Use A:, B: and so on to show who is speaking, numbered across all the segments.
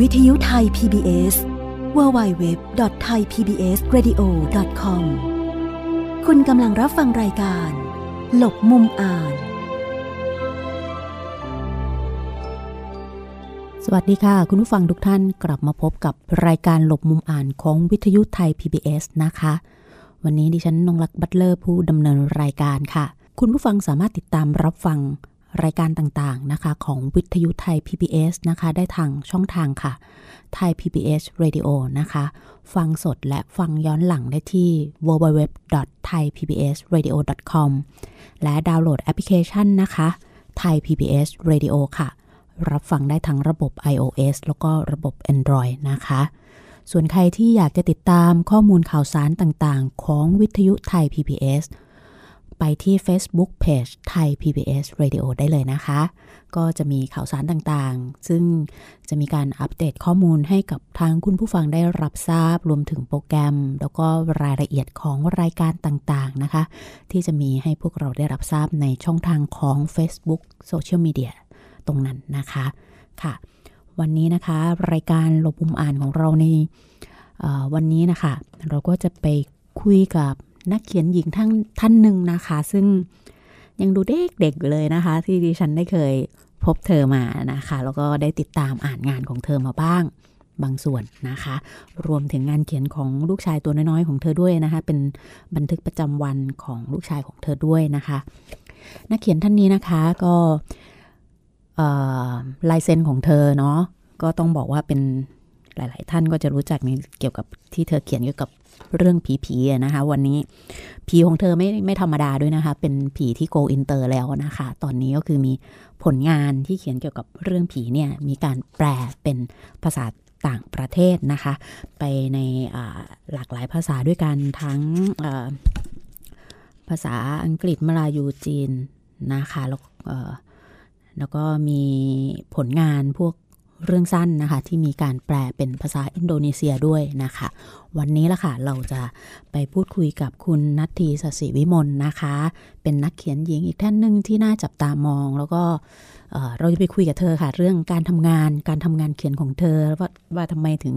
A: วิทยุไทย PBS www.thaipbsradio.com คุณกำลังรับฟังรายการ หลบมุมอ่าน
B: สวัสดีค่ะ คุณผู้ฟังทุกท่านกลับมาพบกับรายการหลบมุมอ่านของวิทยุไทย PBS นะคะ วันนี้ดิฉันนงรักษ์บัตเลอร์ผู้ดำเนินรายการค่ะ คุณผู้ฟังสามารถติดตามรับฟัง รายการต่างๆนะคะของวิทยุไทย PBS นะคะ ได้ทางช่องทางค่ะไทย PBS Radio นะคะ ฟังสดและฟังย้อนหลังได้ที่ www.thaipbsradio.com และดาวน์โหลดแอปพลิเคชันนะคะไทย PBS Radio ค่ะ รับฟังได้ทั้งระบบ iOS แล้วก็ระบบ Android นะคะ ส่วนใครที่อยากจะติดตามข้อมูลข่าวสารต่างๆ ของวิทยุไทย PBS ไปที่ Facebook Page ไทย PBS Radio ได้เลยนะคะ ก็จะมีข่าวสารต่างๆ ซึ่งจะมีการอัปเดตข้อมูลให้กับทางคุณผู้ฟังได้รับทราบ รวมถึงโปรแกรม แล้วก็รายละเอียดของรายการต่างๆนะคะ ที่จะมีให้พวกเราได้รับทราบในช่องทางของ Facebook Social Media ตรงนั้นนะคะค่ะ วันนี้นะคะ รายการลบมุมอ่านของเราในวันนี้นะคะ เราก็จะไปคุยกับ นักเขียนหญิงท่านท่านหนึ่งนะคะ ซึ่งยังดูเด็กเด็กอยู่เลยนะคะ ที่ดิฉันได้เคยพบเธอมานะคะ แล้วก็ได้ติดตามอ่านงานของเธอมาบ้างบางส่วนนะคะ รวมถึงงานเขียนของลูกชายตัวน้อยๆของเธอด้วยนะคะ เป็นบันทึกประจำวันของลูกชายของเธอด้วยนะคะ นักเขียนท่านนี้นะคะก็ลายเซ็นของเธอเนาะก็ต้องบอกว่าเป็น หลาย ๆ ท่านก็จะรู้จักในเกี่ยวกับที่เธอเขียนเกี่ยวกับเรื่องผีๆนะคะ วันนี้ผีของเธอไม่ไม่ธรรมดาด้วยนะคะ เป็นผีที่ go inter แล้วนะคะ ตอนนี้ก็คือมีผลงานที่เขียนเกี่ยวกับเรื่องผีเนี่ยมีการแปลเป็นภาษาต่างประเทศนะคะ ไปในหลากหลายภาษาด้วยกันทั้งภาษาอังกฤษมลายูจีนนะคะแล้วแล้วก็มีผลงานพวก เรื่องสั้นนะคะ ที่มีการแปลเป็นภาษาอินโดนีเซียด้วยนะคะ วันนี้ละค่ะเราจะไปพูดคุยกับคุณนัททีสศิวิมลนะคะ เป็นนักเขียนหญิงอีกท่านหนึ่งที่น่าจับตามอง แล้วก็เราจะไปคุยกับเธอค่ะ เรื่องการทำงานการทำงานเขียนของเธอว่าว่าทำไมถึง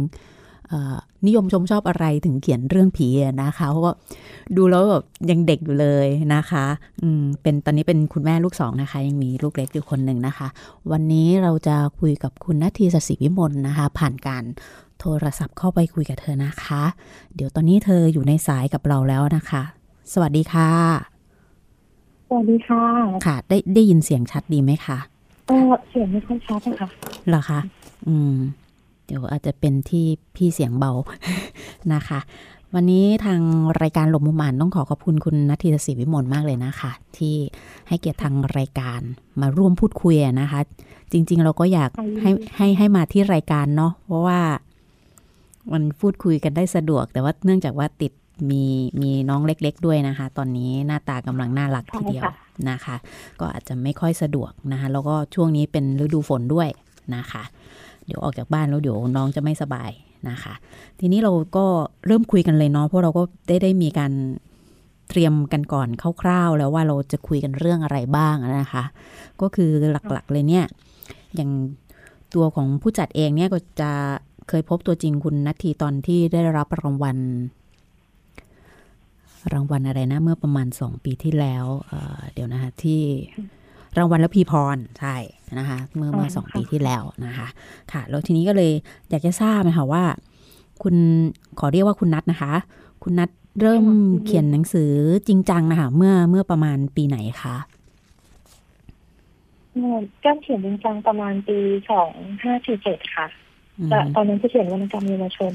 B: นิยมชมชอบอะไรถึงเขียนเรื่องผีนะคะ เพราะว่าดูแล้วแบบยังเด็กอยู่เลยนะคะอืมเป็นตอนนี้เป็นคุณแม่ลูกสองนะคะ ยังมีลูกเล็กอยู่คนหนึ่งนะคะ วันนี้เราจะคุยกับคุณนาทีสศิวิมลนะคะ ผ่านการโทรศัพท์เข้าไปคุยกับเธอนะคะ เดี๋ยวตอนนี้เธออยู่ในสายกับเราแล้วนะคะ สวัสดีค่ะ
C: สวัสดีค่ะ
B: ค่ะ ได้ได้ยินเสียงชัดดีไหมคะ
C: เออเสียงไม่ค่อยชัดนะคะ
B: เหรอคะ อืม เดี๋ยวอาจจะเป็นที่พี่เสียงเบานะคะ วันนี้ทางรายการหลบมุมอ่านต้องขอขอบคุณคุณนัทธีศรีวิมลมากเลยนะคะ ที่ให้เกียรติทางรายการมาร่วมพูดคุยนะคะ จริง ๆ เราก็อยากให้ให้ให้มาที่รายการเนาะเพราะว่ามันพูดคุยกันได้สะดวก แต่ว่าเนื่องจากว่าติดมีมีน้องเล็ก ๆ ด้วยนะคะ ตอนนี้หน้าตากำลังน่ารักทีเดียวนะคะ ก็อาจจะไม่ค่อยสะดวกนะคะ แล้วก็ช่วงนี้เป็นฤดูฝนด้วยนะคะ เดี๋ยวออกจากบ้านแล้วเดี๋ยวน้องจะไม่สบายนะคะ ทีนี้เราก็เริ่มคุยกันเลยเนาะเพราะเราก็ได้ได้มีการเตรียมกันก่อนคร่าวๆ แล้วว่าเราจะคุยกันเรื่องอะไรบ้างนะคะ ก็คือหลักๆเลยเนี่ยอย่างตัวของผู้จัดเองเนี่ยก็จะเคยพบตัวจริงคุณนัททีตอนที่ได้รับรางวัลรางวัลอะไรนะเมื่อประมาณสองปีที่แล้วเเดี๋ยวนะคะที่ รางวัลและพีพรใช่นะคะเมื่อเมื่อสองปีที่แล้วนะคะค่ะแล้วทีนี้ก็เลยอยากจะทราบนะคะว่า คุณขอเรียกว่าคุณนัทนะคะ คุณนัทเริ่มเขียนหนังสือจริงจังนะคะเมื่อเมื่อประมาณปีไหนคะ
C: ก็เขียนจริงจังประมาณปีสองห้าสี่เจ็ดค่ะแต่ตอนนั้นจะเขียนวรรณกรรมเยาวชน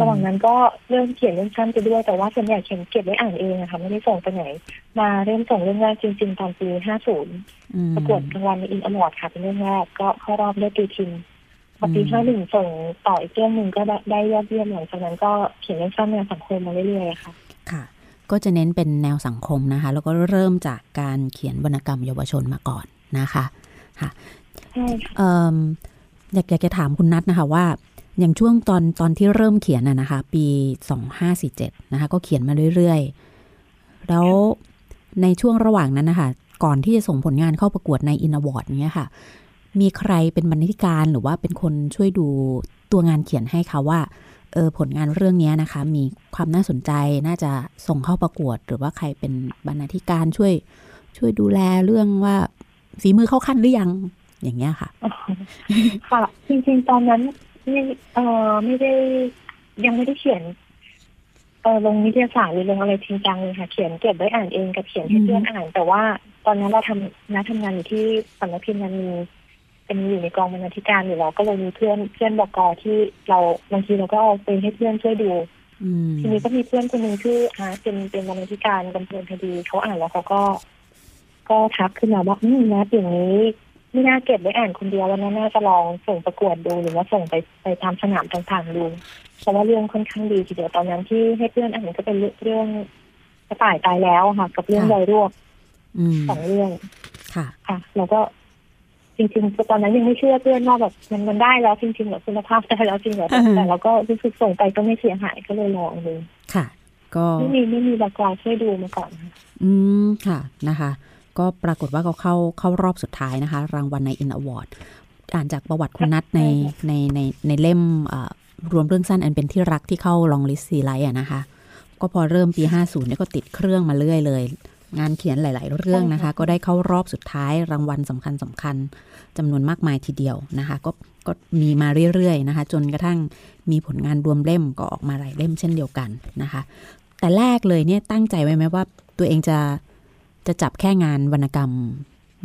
C: ระหว่างนั้นก็เริ่มเขียนเรื่องสั้นไปด้วย แต่ว่าส่วนใหญ่เขียนเก็บไว้อ่านเองอะค่ะไม่ได้ส่งไปไหน มาเริ่มส่งเรื่องแรกจริง ๆ ตอนปีห้าศูนย์ประกวดรางวัลในอินอมอร์ดค่ะเป็นเรื่องแรกก็เข้ารอบได้ตีทิมพอปีห้าหนึ่งส่งต่ออีกเรื่องหนึ่งก็ได้ยอดเยี่ยมหลังจากนั้นก็เขียนเรื่องสั้นแนวสังคมมาเรื่อยๆค่ะ
B: ค่ะก็จะเน้นเป็นแนวสังคมนะคะ แล้วก็เริ่มจากการเขียนวรรณกรรมเยาวชนมาก่อนนะคะค่ะ
C: ใช่
B: อยากอยากจะถามคุณนัทนะคะว่า อย่างช่วงตอนตอนที่เริ่มเขียนนะคะ ปีสองห้าสี่เจ็ดนะคะ ก็เขียนมาเรื่อยๆ แล้วในช่วงระหว่างนั้นนะคะ ก่อนที่จะส่งผลงานเข้าประกวดในอินอวอร์ดเนี้ยค่ะ มีใครเป็นบรรณาธิการหรือว่าเป็นคนช่วยดูตัวงานเขียนให้เขาว่าเออผลงานเรื่องนี้นะคะ มีความน่าสนใจน่าจะส่งเข้าประกวด หรือว่าใครเป็นบรรณาธิการช่วย ช่วยดูแลเรื่องว่าฝีมือเข้าขั้นหรือยังอย่างเงี้ยค่ะ
C: ค่ะ จริงๆ ตอนนั้น ไม่เออไม่ได้ยังไม่ได้เขียนเออลงนิตยสารหรือลงอะไรจริงจังเลยค่ะ เขียนเก็บไว้อ่านเองกับเขียนให้เพื่อนอ่าน แต่ว่าตอนนั้นเราทำนักทำงานอยู่ที่สำนักพิมพ์นันมีเป็นอยู่ในกองบรรณาธิการอยู่แล้วก็เลยมีเพื่อนเพื่อนบกที่เราบางทีเราก็เอาไปให้เพื่อนช่วยดูทีนี้ก็มีเพื่อนคนหนึ่งชื่ออาร์ตเป็นเป็นบรรณาธิการดำเนินคดีเขาอ่านแล้วเขาก็ ก็ทักขึ้นมาว่าอืมนะอย่างนี้ ไม่น่าเก็บไว้อ่านคนเดียววันนั้นน่าจะลองส่งประกวดดูหรือว่าส่งไปไปตามสนามต่างๆดูเพราะว่าเรื่องค่อนข้างดีทีเดียวตอนนั้นที่ให้เพื่อนอ่านก็เป็นเรื่องกระต่ายตายแล้วค่ะ กับเรื่องรอยรวบ
B: อืม
C: สองเรื่อง
B: ค่ะ
C: ค่ะ แล้วก็จริงๆตอนนั้นยังไม่เชื่อเพื่อนว่าแบบมันมันได้แล้วจริงๆแบบคุณภาพได้แล้วจริงเหรอแต่
B: อือฮึ
C: แต่เราก็รู้สึกส่งไปก็ไม่เสียหายก็เลยลองดู
B: ค่ะ ก็
C: ไม่มีไม่มีบกช่วยดูมาก่อนค่ะ
B: อืมค่ะนะคะ ก็ปรากฏว่าเขาเข้าเข้ารอบสุดท้ายนะคะ รางวัลนายอินทร์ award อ่านจากประวัติคุณนัทในในในในเล่มเอ่อรวมเรื่องสั้นอันเป็นที่รักที่เข้า longlist ซีไรต์อะนะคะ ก็พอเริ่มปี 50เนี่ยก็ติดเครื่องมาเรื่อยเลย งานเขียนหลาย ๆ เรื่องนะคะ ก็ได้เข้ารอบสุดท้ายรางวัลสำคัญสคัญๆจำนวนมากมายทีเดียวนะคะ ก็ก็มีมาเรื่อย ๆ นะคะ จนกระทั่งมีผลงานรวมเล่มก็ออกมาหลายเล่มเช่นเดียวกันนะคะ แต่แรกเลยเนี่ยตั้งใจไว้ไหมว่าตัวเองจะ จะจับแค่งานวรรณกรรม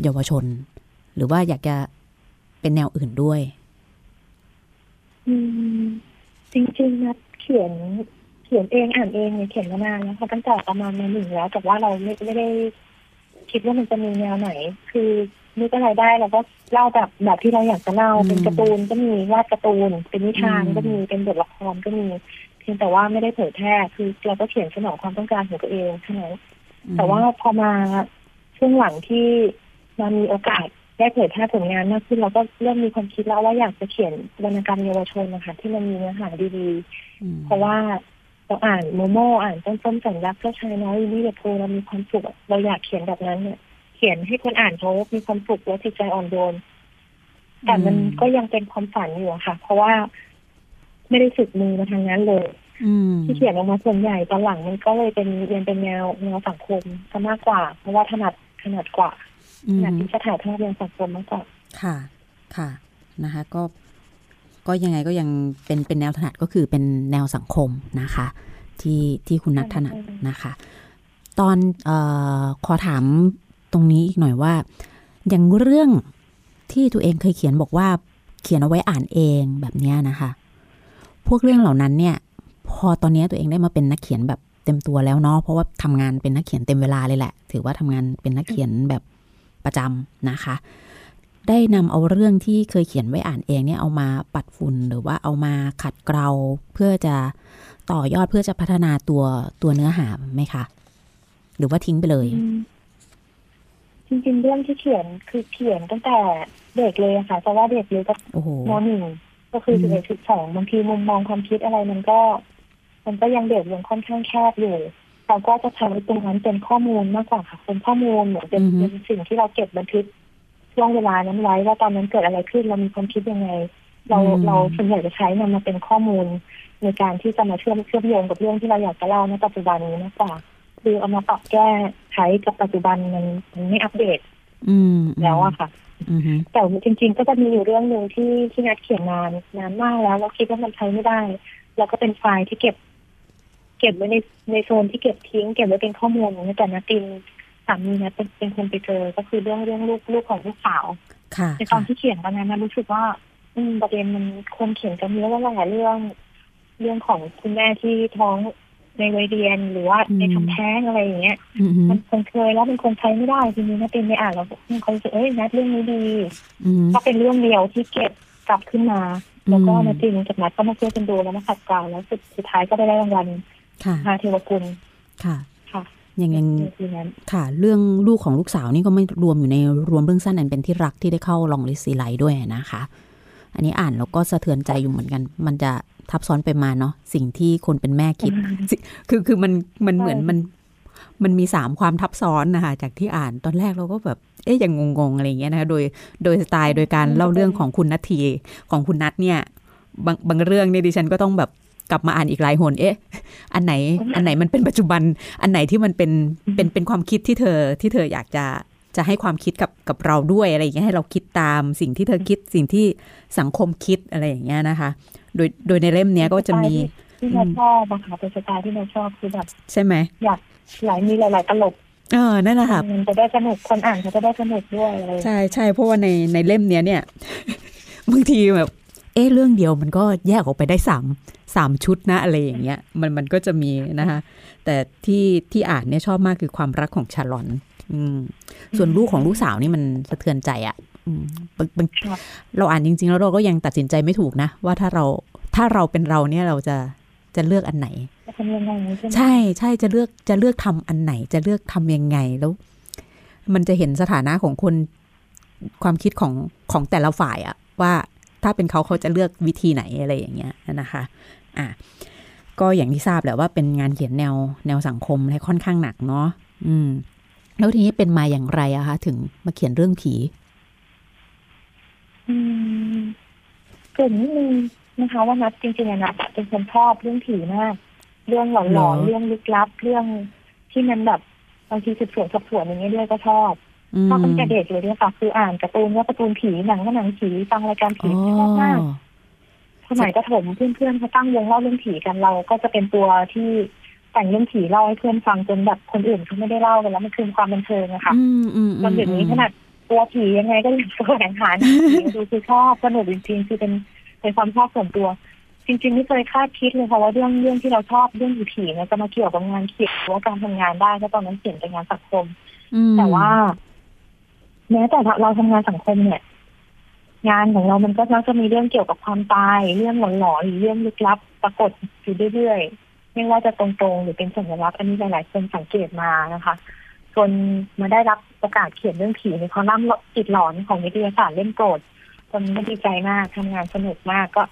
B: เยาวชน หรือว่าอยากจะเป็นแนวอื่นด้วย
C: อืมจริงๆนะเขียนเขียนเองอ่านเองเนี่ยเขียนมานานแล้วค่ะตั้งแต่ประมาณมาหนึ่งแล้ว แต่ว่าเราไม่ไม่ได้คิดว่ามันจะมีแนวไหน คือนึกอะไรได้เราก็เล่าแบบแบบที่เราอยากจะเล่า
B: อืม
C: เป็นการ์ตูนก็มีวาดการ์ตูน เป็นนิทาน
B: อืม
C: ก็มีเป็นบทละครก็มีเพียงแต่ว่าไม่ได้เผยแพร่คือเราก็เขียนสนองความต้องการของตัวเองเท่านั้น แต่ว่าพอมาช่วงหลังที่มามีโอกาสได้เผยแพร่ผลงานมากขึ้นเราก็เริ่มมีความคิดแล้วว่าอยากจะเขียนวรรณกรรมเยาวชนนะคะที่มันมีเนื้อหาดีๆ เพราะว่าเราอ่านโมโมอ่านต้นส้มสัญลักษณ์เจ้าชายน้อยวิเดโทเรามีความสุขเราอยากเขียนแบบนั้นเนี่ยเขียนให้คนอ่านเขามีความสุขและจิตใจอ่อนโยนแต่มันก็ยังเป็นความฝันอยู่ค่ะ เพราะว่าไม่ได้ฝึกมือมาทางนั้นเลย ที่เขียนออกมาส่วนใหญ่ตอนหลังมันก็เลยเป็นเรียนเป็นแนวแนวสังคมซะมากกว่า เพราะว่าถนัดถนัดกว่า
B: อื
C: ถ
B: ม
C: นัดที่จะถ่ายทอดเรียนสังคมมากกว่า
B: ค่ะ ค่ะนะคะ ก็ก็ยังไงก็ยังเป็นเป็นแนวถนัดก็คือเป็นแนวสังคมนะคะ ที่ที่คุณนัทถนัดนะคะ ตอนเอ่อขอถามตรงนี้อีกหน่อยว่า อย่างเรื่องที่ตัวเองเคยเขียนบอกว่าเขียนเอาไว้อ่านเองแบบเนี้ยนะคะ พวกเรื่องเหล่านั้นเนี่ย พอตอนนี้ตัวเองได้มาเป็นนักเขียนแบบเต็มตัวแล้วเนาะเพราะว่าทำงานเป็นนักเขียนเต็มเวลาเลยแหละ ถือว่าทำงานเป็นนักเขียนแบบประจำนะคะ ได้นำเอาเรื่องที่เคยเขียนไว้อ่านเองเนี่ยเอามาปัดฝุ่นหรือว่าเอามาขัดเกลาเพื่อจะต่อยอดเพื่อจะพัฒนาตัวตัวเนื้อหาไหมคะ หรือว่าทิ้งไปเลย
C: อืมจริงๆ เรื่องที่เขียนคือเขียนตั้งแต่เด็กเลยอะค่ะ เพราะว่าเด็กเลยก็
B: โอ้โห
C: มหนึ่งก็คือ
B: อืม
C: สิบเอ็ดสิบสองบางทีมุมมองความคิดอะไรมันก็ มันก็ยังเด็กยังค่อนข้างแคบอยู่เราก็จะใช้ตรงนั้นเป็นข้อมูลมากกว่าค่ะ เป็นข้อมูลเหมือนเป็นเป็นสิ่งที่เราเก็บบันทึกช่วงเวลานั้นไว้ว่าตอนนั้นเกิดอะไรขึ้นเรามีความคิดยังไง เราเราส่วนใหญ่จะใช้นำมาเป็นข้อมูลในการที่จะมาเชื่อมเชื่อมโยงกับเรื่องที่เราอยากจะเล่าในปัจจุบันนี้มากกว่าคือเอามาปรับแก้ใช้กับปัจจุบันมันมันไม่อัปเดต
B: อืม
C: แล้วอะค่ะ
B: อืมฮึ
C: แต่จริง ๆ ก็จะมีอยู่เรื่องหนึ่งที่ที่นัดเขียนนานนานมากแล้วเราคิดว่ามันใช้ไม่ได้ แล้วก็เป็นไฟล์ที่เก็บ เก็บไว้ในในโซนที่เก็บทิ้ง เก็บไว้เป็นข้อมูลอย่างนี้แต่นัดตินสามีนัดเป็นเป็นคนไปเจอก็คือเรื่องเรื่องลูกลูกของลูกสาว
B: ค่ะ
C: ในตอนที่เขียนตอนนั้นนะรู้สึกว่า อืมประเด็นมันคนเขียนกันเยอะว่าหลายเรื่อง เรื่องของคุณแม่ที่ท้องในวัยเรียนหรือว่าในทำแท้งอะไรอย่างเงี้ย
B: อืมฮึ
C: มันคงเคยแล้วมันคงใช้ไม่ได้ทีนี้นะเป็นไม่อ่านแล้วเขาจะเอ้ยนัดเรื่องนี้ดี
B: อืม
C: ก็เป็นเรื่องเดียวที่เก็บกลับขึ้นมา แล้วก็
B: อืม
C: มาจริงกับนัดก็มาช่วยกันดูแล้วมาขัดเกลาแล้วสุดสุดท้ายก็ได้รางวัล
B: ค่ะ
C: พาเทวกุล
B: ค่ะ
C: ค่ะ
B: อย่างยัง
C: ในทีนั้น
B: ค่ะ เรื่องลูกของลูกสาวนี่ก็ไม่รวมอยู่ในรวมเรื่องสั้นอันเป็นที่รักที่ได้เข้า longlist ซีไรต์ด้วยนะคะ อันนี้อ่านแล้วก็สะเทือนใจอยู่เหมือนกัน มันจะทับซ้อนไปมาเนาะสิ่งที่คนเป็นแม่คิด คือคือมันมันเหมือนมันมันมีสามความทับซ้อนนะคะจากที่อ่านตอนแรกเราก็แบบเอ๊ยยังงงๆอะไรอย่างเงี้ยนะคะโดยโดยสไตล์โดยการเล่าเรื่องของคุณนทธีของคุณนัทเนี่ยบางบางเรื่องนี่ดิฉันก็ต้องแบบ กลับมาอ่านอีกหลายหนเอ๊ะ อันไหน อันไหนมันเป็นปัจจุบัน อันไหนที่มันเป็นเป็นเป็นความคิดที่เธอที่เธออยากจะจะให้ความคิดกับกับเราด้วยอะไรอย่างเงี้ยให้เราคิดตามสิ่งที่เธอคิดสิ่งที่สังคมคิดอะไรอย่างเงี้ยนะคะ โดยโดยในเล่มเนี้ยก็จะมี
C: ที่เราชอบอะค่ะเป็นสไตล์ที่เราชอบคือแบบ
B: ใช่ไหม
C: อยากหลายมีหลายๆตลก
B: เออนั่นแหละค่ะ
C: มันจะได้สนุกคนอ่านเขาจะได้สนุกด้วยอะไรอย่างเงี้ย
B: ใช่ใช่เพราะว่าในในเล่มเนี้ยเนี่ยบางทีแบบ เอ๊ะเรื่องเดียวมันก็แยกออกไปได้สามสามชุดนะอะไรอย่างเงี้ยมันมันก็จะมีนะคะแต่ที่ที่อ่านเนี่ยชอบมากคือความรักของชาลอนอืมส่วนลูกของลูกสาวนี่มันสะเทือนใจอะ่ะอืมบางบางเราอ่านจริง ๆ แล้วเราก็ยังตัดสินใจไม่ถูกนะ ว่าถ้าเราถ้าเราเป็นเราเนี่ยเราจะจะเลือกอันไหน
C: จะทำยังไงใช่ไหม
B: ใช่ใช่จะเลือกจะเลือกทำอันไหน จะเลือกทำยังไงแล้ว มันจะเห็นสถานะของคนความคิดของของแต่ละฝ่ายอะว่า ถ้าเป็นเขาเขาจะเลือกวิธีไหนอะไรอย่างเงี้ยนะคะอะก็อย่างที่ทราบแหละว่าเป็นงานเขียนแนวแนวสังคมและค่อนข้างหนักเนาะอืม แล้วทีนี้เป็นมาอย่างไรอะคะถึงมาเขียนเรื่องผี
C: อืมเกรินนิดนึงนะคะว่านัดจริงๆอะนะเป็นคนชอบเรื่องผีมาก เรื่องหล
B: หร
C: อ
B: อ
C: นๆเรื่องลึกลับ เรื่องที่มันแบบบางทีสืบสวนสอบสวนอย่างเงี้ยด้วยก็ชอบ
B: อืม
C: ชอบตั้งแต่เด็กเลยเนี่ยค่ะคืออ่านการ์ตูนว่าการ์ตูนผีหนังก็หนังผีฟังรายการ
B: อ๋
C: ผี
B: อ
C: ชอบมากสมัยประถมเพื่อนๆเขาตั้งวงเล่าเรื่องผีกันเรา ก็จะเป็นตัวที่แต่งเรื่องผีเล่าให้เพื่อนฟังจนแบบคนอื่นเขาไม่ได้เล่ากันแล้วมันคือความบันเทิงอะค่ะ
B: อืมอืมอืม
C: จนเดี๋ยวนี้ขนาดตัวผียังไงก็ยังแสวงหาหนังผีดูคือชอบสนุกจริงๆคือเป็นเป็นความชอบส่วนตัว จริงๆไม่เคยคาดคิดเลยค่ะว่าเรื่องเรื่องที่เราชอบเรื่องผีๆเนี่ยจะมาเกี่ยวกับงานเขียนหรือว่าการทำงานได้เพราะตอนนั้นเขียนเป็นงานสังคม
B: อืม
C: แต่ว่า แม้แต่เราทำงานสังคมเนี่ย งานของเรามันก็มักจะมีเรื่องเกี่ยวกับความตาย เรื่องหลอนๆหรือเรื่องลึกลับ ปรากฏอยู่เรื่อยๆไม่ว่าจะตรงๆ หรือเป็นสัญลักษณ์อันนี้หลายๆคนสังเกตมานะคะจนมาได้รับโอกาสเขียนเรื่องผีในคอลัมน์จิตหลอนของวิทยาศาสตร์เล่มโปรดจนก็ดีใจมากทำงานสนุกมากก็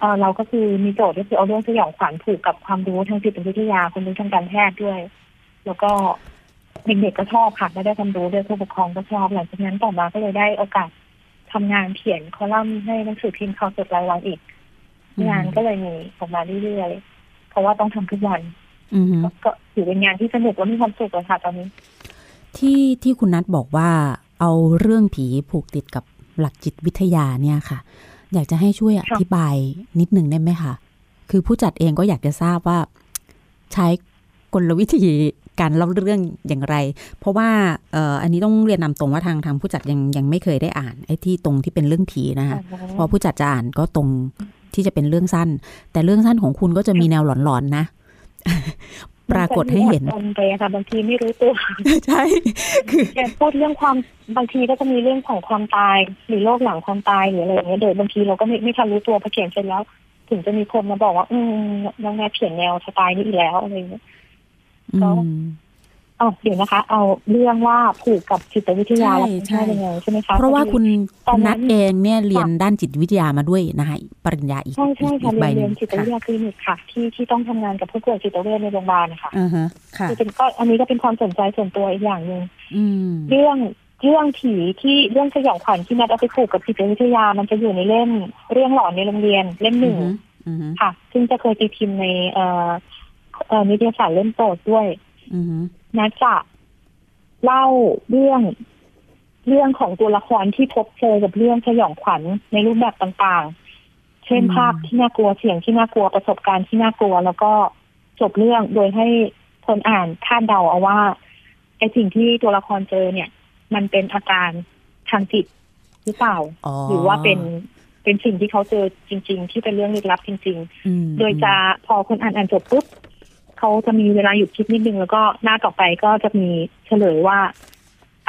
C: เออเราก็คือมีโจทย์ก็คือเอาเรื่องสยองขวัญผูกกับความรู้ทางจิตวิทยาความรู้ทางการแพทย์ด้วย แล้วก็ เด็กๆก็ชอบค่ะและได้ความรู้ด้วยผู้ปกครองก็ชอบหลังจากนั้นต่อมาก็เลยได้โอกาสทำงานเขียนคอลัมน์ให้หนังสือพิมพ์ข่าวสดรายวันอีก งานก็เลยมีออกมาเรื่อยๆเพราะว่าต้องทำทุกวัน
B: อืม
C: ก็ก็ถือเป็นงานที่สนุกและมีความสุขเลยค่ะตอนนี้
B: ที่ที่คุณนัทบอกว่าเอาเรื่องผีผูกติดกับหลักจิตวิทยาเนี่ยค่ะ อยากจะให้ช่วยอธิบายนิดหนึ่งได้ไหมคะคือผู้จัดเองก็อยากจะทราบว่า ใช้กลวิธี การเล่าเรื่องอย่างไร เพราะว่าเอ่ออันนี้ต้องเรียนนำตรงว่าทางทางผู้จัดยังยังไม่เคยได้อ่านไอ้ที่ตรงที่เป็นเรื่องผีนะคะเพราะผู้จัดจะอ่านก็ตรงที่จะเป็นเรื่องสั้น แต่เรื่องสั้นของคุณก็จะมีแนวหลอนๆนะ ปรากฏให้เห็น
C: มัจะมีแอบปนไปอะค่ะบางทีไม่รู้ตัว
B: ใช่
C: อย่างพูดเรื่องความบางทีก็จะมีเรื่องของความตายหรือโรคหลังความตายหรืออะไรอย่างเงี้ยโดยบางทีเราก็ไม่ไม่ทันรู้ตัวพอเขียนเสร็จแล้ว ถึงจะมีคนมาบอกว่า อืมน้องแม่เขียนแนวสไตล์นี้อีกแล้วอะไรอย่างเงี้ย
B: อืม
C: อ๋อเดี๋ยวนะคะ เอาเรื่องว่าผูกกับจิตวิทยา
B: ใช่
C: แล้ว
B: ใช่
C: ใช่ยังไงใช่ไหมคะ
B: เพราะว่าคุณ
C: ตอ
B: คุ
C: น
B: ณ
C: นั้
B: นั
C: น
B: ทเองเนี่ยเรียนด้านจิตวิทยามาด้วยนะคะปริญญาอีก
C: ใช่ใช่
B: อี
C: ค่ะ
B: กใบ
C: เรียน
B: ห
C: เรีย
B: นึ่
C: นจิตวิท
B: ง
C: ยาคลินิกค่ะ ที่ที่ต้องทำงานกับผู้ป่วยจิตเวชในโรงพยาบาลนะคะ
B: อ่าฮะค่ะ
C: คือเป็นก็อันนี้ก็เป็นความสนใจส่วนตัวอีกอย่างหนึ่ง
B: อืม
C: เรื่องเรื่องผีที่เรื่องสยองขวัญที่นัดเอาไปผูกกับจิตวิทยามันจะอยู่ในเล่มเรื่องหลอนในโรงเรียนเล่มหนึ่ง
B: อือฮึ
C: ค่ะ ซึ่งจะเคยตีพิมพ์ในเอ่อเอ่อ นิตยสารเล่มโปรดด้วย
B: อือฮึ
C: นัดจะเล่าเรื่องเรื่องของตัวละครที่พบเจอกับเรื่องสยองขวัญในรูปแบบต่างๆ เช่นภาพที่น่ากลัวเสียงที่น่ากลัวประสบการณ์ที่น่ากลัว แล้วก็จบเรื่องโดยให้คนอ่านคาดเดาเอาว่าไอสิ่งที่ตัวละครเจอเนี่ย มันเป็นอาการทางจิตหรือเปล่า
B: อ๋อ
C: หรือว่าเป็นเป็นสิ่งที่เขาเจอจริง ๆ ที่เป็นเรื่องลึกลับจริงๆ
B: อืม
C: โดยจะพอคนอ่านอ่านจบปุ๊บ เขาจะมีเวลาหยุดคิดนิดนึง แล้วก็หน้าต่อไปก็จะมีเฉลยว่า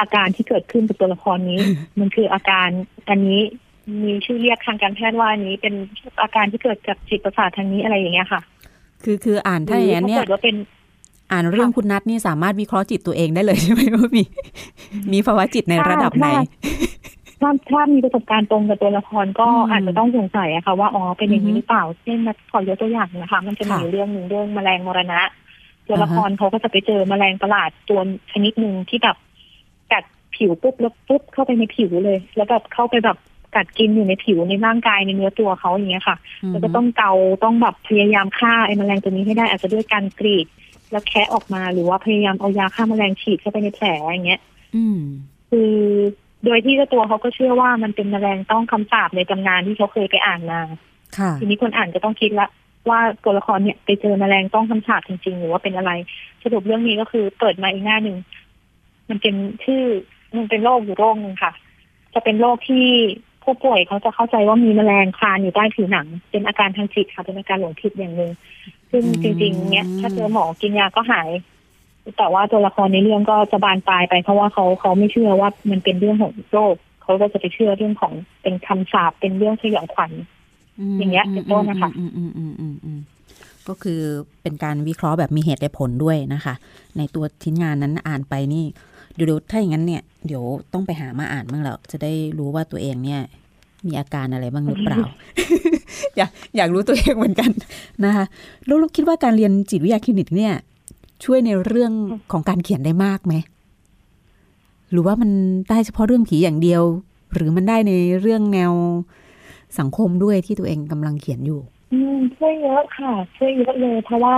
C: อาการที่เกิดขึ้นกับตัวละครนี้ มันคืออาการอันนี้มีชื่อเรียกทางการแพทย์ว่าอันนี้เป็นอาการที่เกิดจากจิตประสาททางนี้อะไรอย่างเงี้ยค่ะ
B: คือคืออ่านถ้าอย่างนั้น
C: หรื
B: เนี่ย
C: ถ้าเกิดว่าเป็น
B: อ่านเรื่องคุณนัทนี่สามารถวิเคราะห์จิตตัวเองได้เลยใช่ไหมว่ามี มีภาวะจิตในระดับไหน
C: ถ้าถ้ามีประสบการณ์ตรงกับตัวละครก็
B: อืม
C: อาจจะต้องสงสัยอะค่ะว่าอ๋อเป็นอย่างนี้
B: อือฮึ
C: หรือเปล่าเช่นนะขอยกตัวอย่างนะคะ มันจะมี
B: ค่ะ
C: เรื่องหนึ่งเรื่องแมลงมรณะ ตัวละคร
B: อ่าฮะ
C: เขาก็จะไปเจอแมลงประหลาดตัวชนิดหนึ่งที่แบบกัดผิวปุ๊บแล้วปุ๊บเข้าไปในผิวเลย แล้วแบบเข้าไปแบบกัดกินอยู่ในผิวในร่างกายในเนื้อตัวเขาอย่างเงี้ยค่ะ
B: อืม
C: แล้วก็ต้องเกาต้องแบบพยายามฆ่าไอ้แมลงตัวนี้ให้ได้อาจจะด้วยการกรีด แล้วแคะออกมาหรือว่าพยายามเอายาฆ่าแมลงฉีดเข้าไปในแผลอย่างเงี้ย
B: อืม
C: คือ โดยที่เจ้าตัวเขาก็เชื่อว่ามันเป็นแมลงต้องคำสาปในตำนานที่เขาเคยไปอ่านมา
B: ค่ะ
C: ทีนี้คนอ่านก็ต้องคิดละว่าตัวละครเนี่ยไปเจอแมลงต้องคำสาปจริง ๆ หรือว่าเป็นอะไร สรุปเรื่องนี้ก็คือเปิดมาอีกหน้าหนึ่งมันเป็นชื่อมันเป็นโรคอยู่โรคหนึ่งค่ะ จะเป็นโรคที่ผู้ป่วยเขาจะเข้าใจว่ามีแมลงคลานอยู่ใต้ผิวหนัง เป็นอาการทางจิตค่ะเป็นอาการหลงผิดอย่างหนึ่งซึ่ง
B: อืม
C: จริง ๆ เนี่ยถ้าเจอหมอกินยาก็หาย แต่ว่าตัวละครในเรื่องก็จะบานปลายไปเพราะว่าเขาเขาไม่เชื่อว่ามันเป็นเรื่องของโรคเขาก็จะไปเชื่อเรื่องของเป็นคำสาปเป็นเรื่องสยองขวัญอย่างเงี้ยเป็นต้นนะคะ
B: อืมอืมอืมอืมอืมก็คือเป็นการวิเคราะห์แบบมีเหตุและผลด้วยนะคะ ในตัวชิ้นงานนั้นอ่านไปนี่เดี๋ยวๆถ้าอย่างนั้นเนี่ยเดี๋ยวต้องไปหามาอ่านบ้างแล้วจะได้รู้ว่าตัวเองเนี่ย มีอาการอะไรบ้างหรือเปล่า อยากอยากรู้ตัวเองเหมือนกันนะคะแล้วเราคิดว่าการเรียนจิตวิทยาคลินิกเนี่ย ช่วยในเรื่องของการเขียนได้มากไหม หรือว่ามันได้เฉพาะเรื่องผีอย่างเดียว หรือมันได้ในเรื่องแนวสังคมด้วยที่ตัวเองกำลังเขียนอยู่
C: อืมช่วยเยอะค่ะ ช่วยเยอะเลยเพราะว่า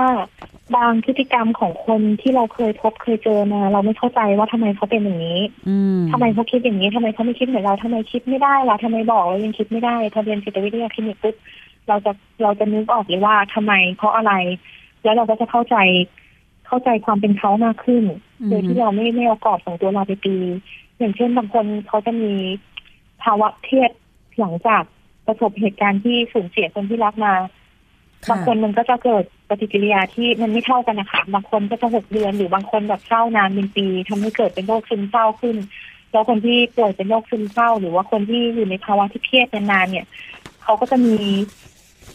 C: บางพฤติกรรมของคนที่เราเคยพบเคยเจอมาเราไม่เข้าใจว่าทำไมเขาเป็นอย่างนี้
B: อืม
C: ทำไมเขาคิดอย่างนี้ทำไมเขาไม่คิดเหมือนเราทำไมคิดไม่ได้ล่ะทำไมบอกแล้วยังคิดไม่ได้พอเรียนจิตวิทยาคลินิกปุ๊บเราจะเราจะนึกออกเลยว่าทำไมเพราะอะไร แล้วเราก็จะเข้าใจ เข้าใจความเป็นเขามากขึ้น โดยที่เราไม่ไม่เอากรอบของตัวเราไปตีอย่างเช่นบางคนเขาจะมีภาวะเครียดหลังจากประสบเหตุการณ์ที่สูญเสียคนที่รักมา
B: ค่ะ
C: บางคนมันก็จะเกิดปฏิกิริยาที่มันไม่เท่ากันนะคะบางคนก็จะหกเดือนหรือบางคนแบบเศร้านานเป็นปีทำให้เกิดเป็นโรคซึมเศร้าขึ้น แล้วคนที่ป่วยเป็นโรคซึมเศร้า หรือว่าคนที่อยู่ในภาวะที่เครียดนานๆเนี่ย เขาก็จะมี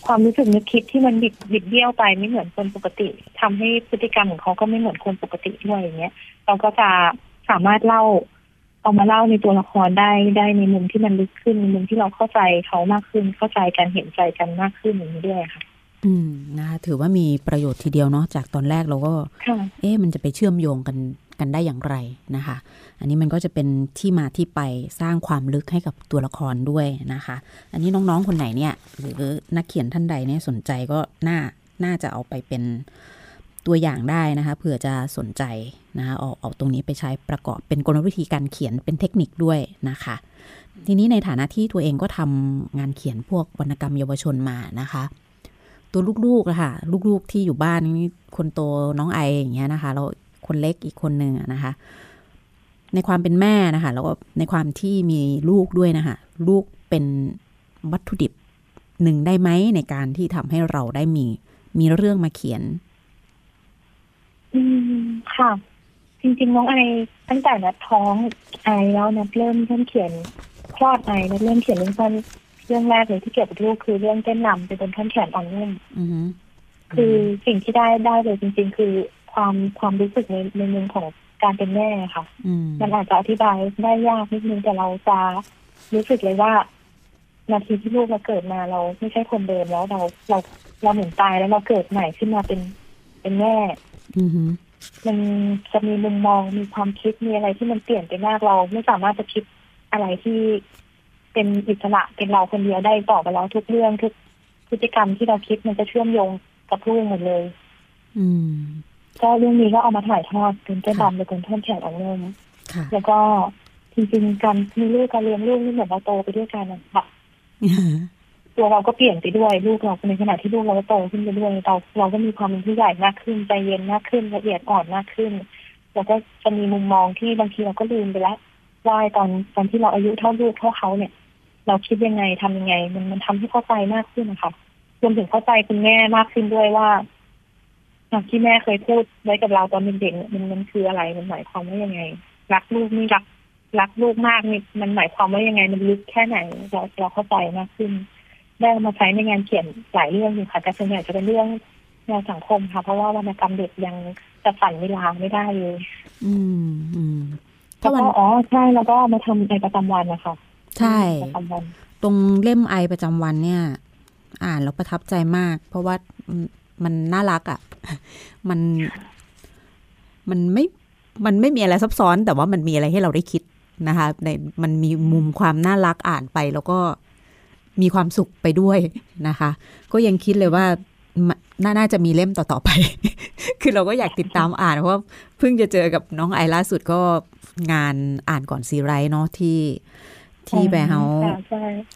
C: ความรู้สึกนึกคิดที่มันบิดบิดเบี้ยวไปไม่เหมือนคนปกติทำให้พฤติกรรมของเขาก็ไม่เหมือนคนปกติด้วยอย่างเงี้ย เราก็จะสามารถเล่าเอามาเล่าในตัวละครได้ได้ในมุมที่มันลึกขึ้นในมุมที่เราเข้าใจเขามากขึ้น เข้าใจกันเห็นใจกันมากขึ้นอย่างนี้ด้วยค่ะ
B: อืมนะคะถือว่ามีประโยชน์ทีเดียวเนาะจากตอนแรกเราก็
C: ค่ะ
B: เอ๊ะมันจะไปเชื่อมโยงกัน กันได้อย่างไรนะคะ อันนี้มันก็จะเป็นที่มาที่ไปสร้างความลึกให้กับตัวละครด้วยนะคะ อันนี้น้องๆคนไหนเนี่ยหรือนักเขียนท่านใดเนี่ยสนใจก็น่าน่าจะเอาไปเป็นตัวอย่างได้นะคะเผื่อจะสนใจนะคะเอาเอาตรงนี้ไปใช้ประกอบเป็นกลวิธีการเขียนเป็นเทคนิคด้วยนะคะ ทีนี้ในฐานะที่ตัวเองก็ทำงานเขียนพวกวรรณกรรมเยาวชนมานะคะ ตัวลูกๆอะค่ะลูกๆที่อยู่บ้านนี่คนโตน้องไออย่างเงี้ยนะคะแล้ว คนเล็กอีกคนหนึ่งอะนะคะ ในความเป็นแม่นะคะแล้วก็ในความที่มีลูกด้วยนะคะลูกเป็นวัตถุดิบหนึ่งได้ไหมในการที่ทำให้เราได้มี มีเรื่องมาเขียน
C: อืมค่ะ จริงๆน้องไอตั้งแต่นัดท้องไอแล้วนัดเริ่มเริ่มเขียนคลอดไอนัดเริ่มเขียนเรื่องต้นเรื่องแรกเลยที่เกี่ยวกับลูกคือเรื่องเต้นนำเป็นบนท่อนแขนอ่อนนุ่ม
B: อือฮึ
C: คือสิ่งที่ได้ได้เลยจริง ๆ คือ ความความรู้สึกในในมุมของการเป็นแม่ค่ะ
B: อืม
C: มันอาจจะอธิบายได้ยากนิดนึงแต่เราจะรู้สึกเลยว่านาทีที่ลูกเราเกิดมาเราไม่ใช่คนเดิมแล้วเราเราเราเหมือนตายแล้วเราเกิดใหม่ขึ้นมาเป็นเป็นแม่
B: อือฮึ
C: มันจะมีมุมมองมีความคิดมีอะไรที่มันเปลี่ยนไปมากเรา ไม่สามารถจะคิดอะไรที่เป็นอิสระเป็นเราคนเดียวได้ต่อไปแล้วทุกเรื่องทุกพฤติกรรมที่เราคิดมันจะเชื่อมโยงกับลูกหมดเลย
B: อืม
C: ก็เรื่องนี้ก็เอามาถ่ายทอดเป็นเจ้าดำเป็นท่อนแขนของนม
B: ค่ะ
C: แล้วก็จริงๆการมีลูกการเลี้ยงลูกนี่เหมือนเราโตไปด้วยกันนะคะตัวเราก็เปลี่ยนไปด้วยลูกเราในขณะที่ลูกเราก็โตขึ้นไปด้วยเราเราก็มีความเป็นผู้ใหญ่มากขึ้นใจเย็นมากขึ้นละเอียดอ่อนมากขึ้นแล้วก็จะมีมุมมองที่บางทีเราก็ลืมไปแล้วว่าตอนตอนที่เราอายุเท่าลูกเท่าเขาเนี่ย เราคิดยังไงทำยังไง มันมันทำให้เข้าใจมากขึ้นนะคะรวมถึงเข้าใจคุณแม่มากขึ้นด้วยว่า อย่างที่แม่เคยพูดไว้กับเราตอนเด็กๆเนี่ยมันมันคืออะไรมันหมายความว่ายังไง รักลูกนี่รักรักลูกมากนี่มันหมายความว่ายังไงมันลึกแค่ไหนเราเราเข้าใจมากขึ้น ได้เอามาใช้ในงานเขียนหลายเรื่องอยู่ค่ะแต่ส่วนใหญ่จะเป็นเรื่องแนวสังคมค่ะ เพราะว่าวรรณกรรมเด็กยังจะฝันเวลาไม่ได้เลย
B: อืมอืม
C: แล้
B: ถ้าววัน
C: ก็อ๋อใช่แล้วก็เอามาทำในประจำวันนะคะ
B: ใช่
C: ประจำวัน
B: ตรงเล่มไอประจำวันเนี่ย อ่านแล้วประทับใจมาก เพราะว่า มันมันน่ารักอะ่ะ มัน มันไม่ มันไม่มีอะไรซับซ้อน แต่ว่ามันมีอะไรให้เราได้คิดนะคะในมันมีมุมความน่ารักอ่านไป แล้วก็มีความสุขไปด้วยนะคะ ก็ยังคิดเลยว่าน่าจะมีเล่มต่อ ๆ ไป คือเราก็อยากติดตามอ่าน เพราะว่าเพิ่งจะเจอกับน้องไอล่าสุดก็งานอ่านก่อนซีไรเนาะที่ที่แบร์เฮา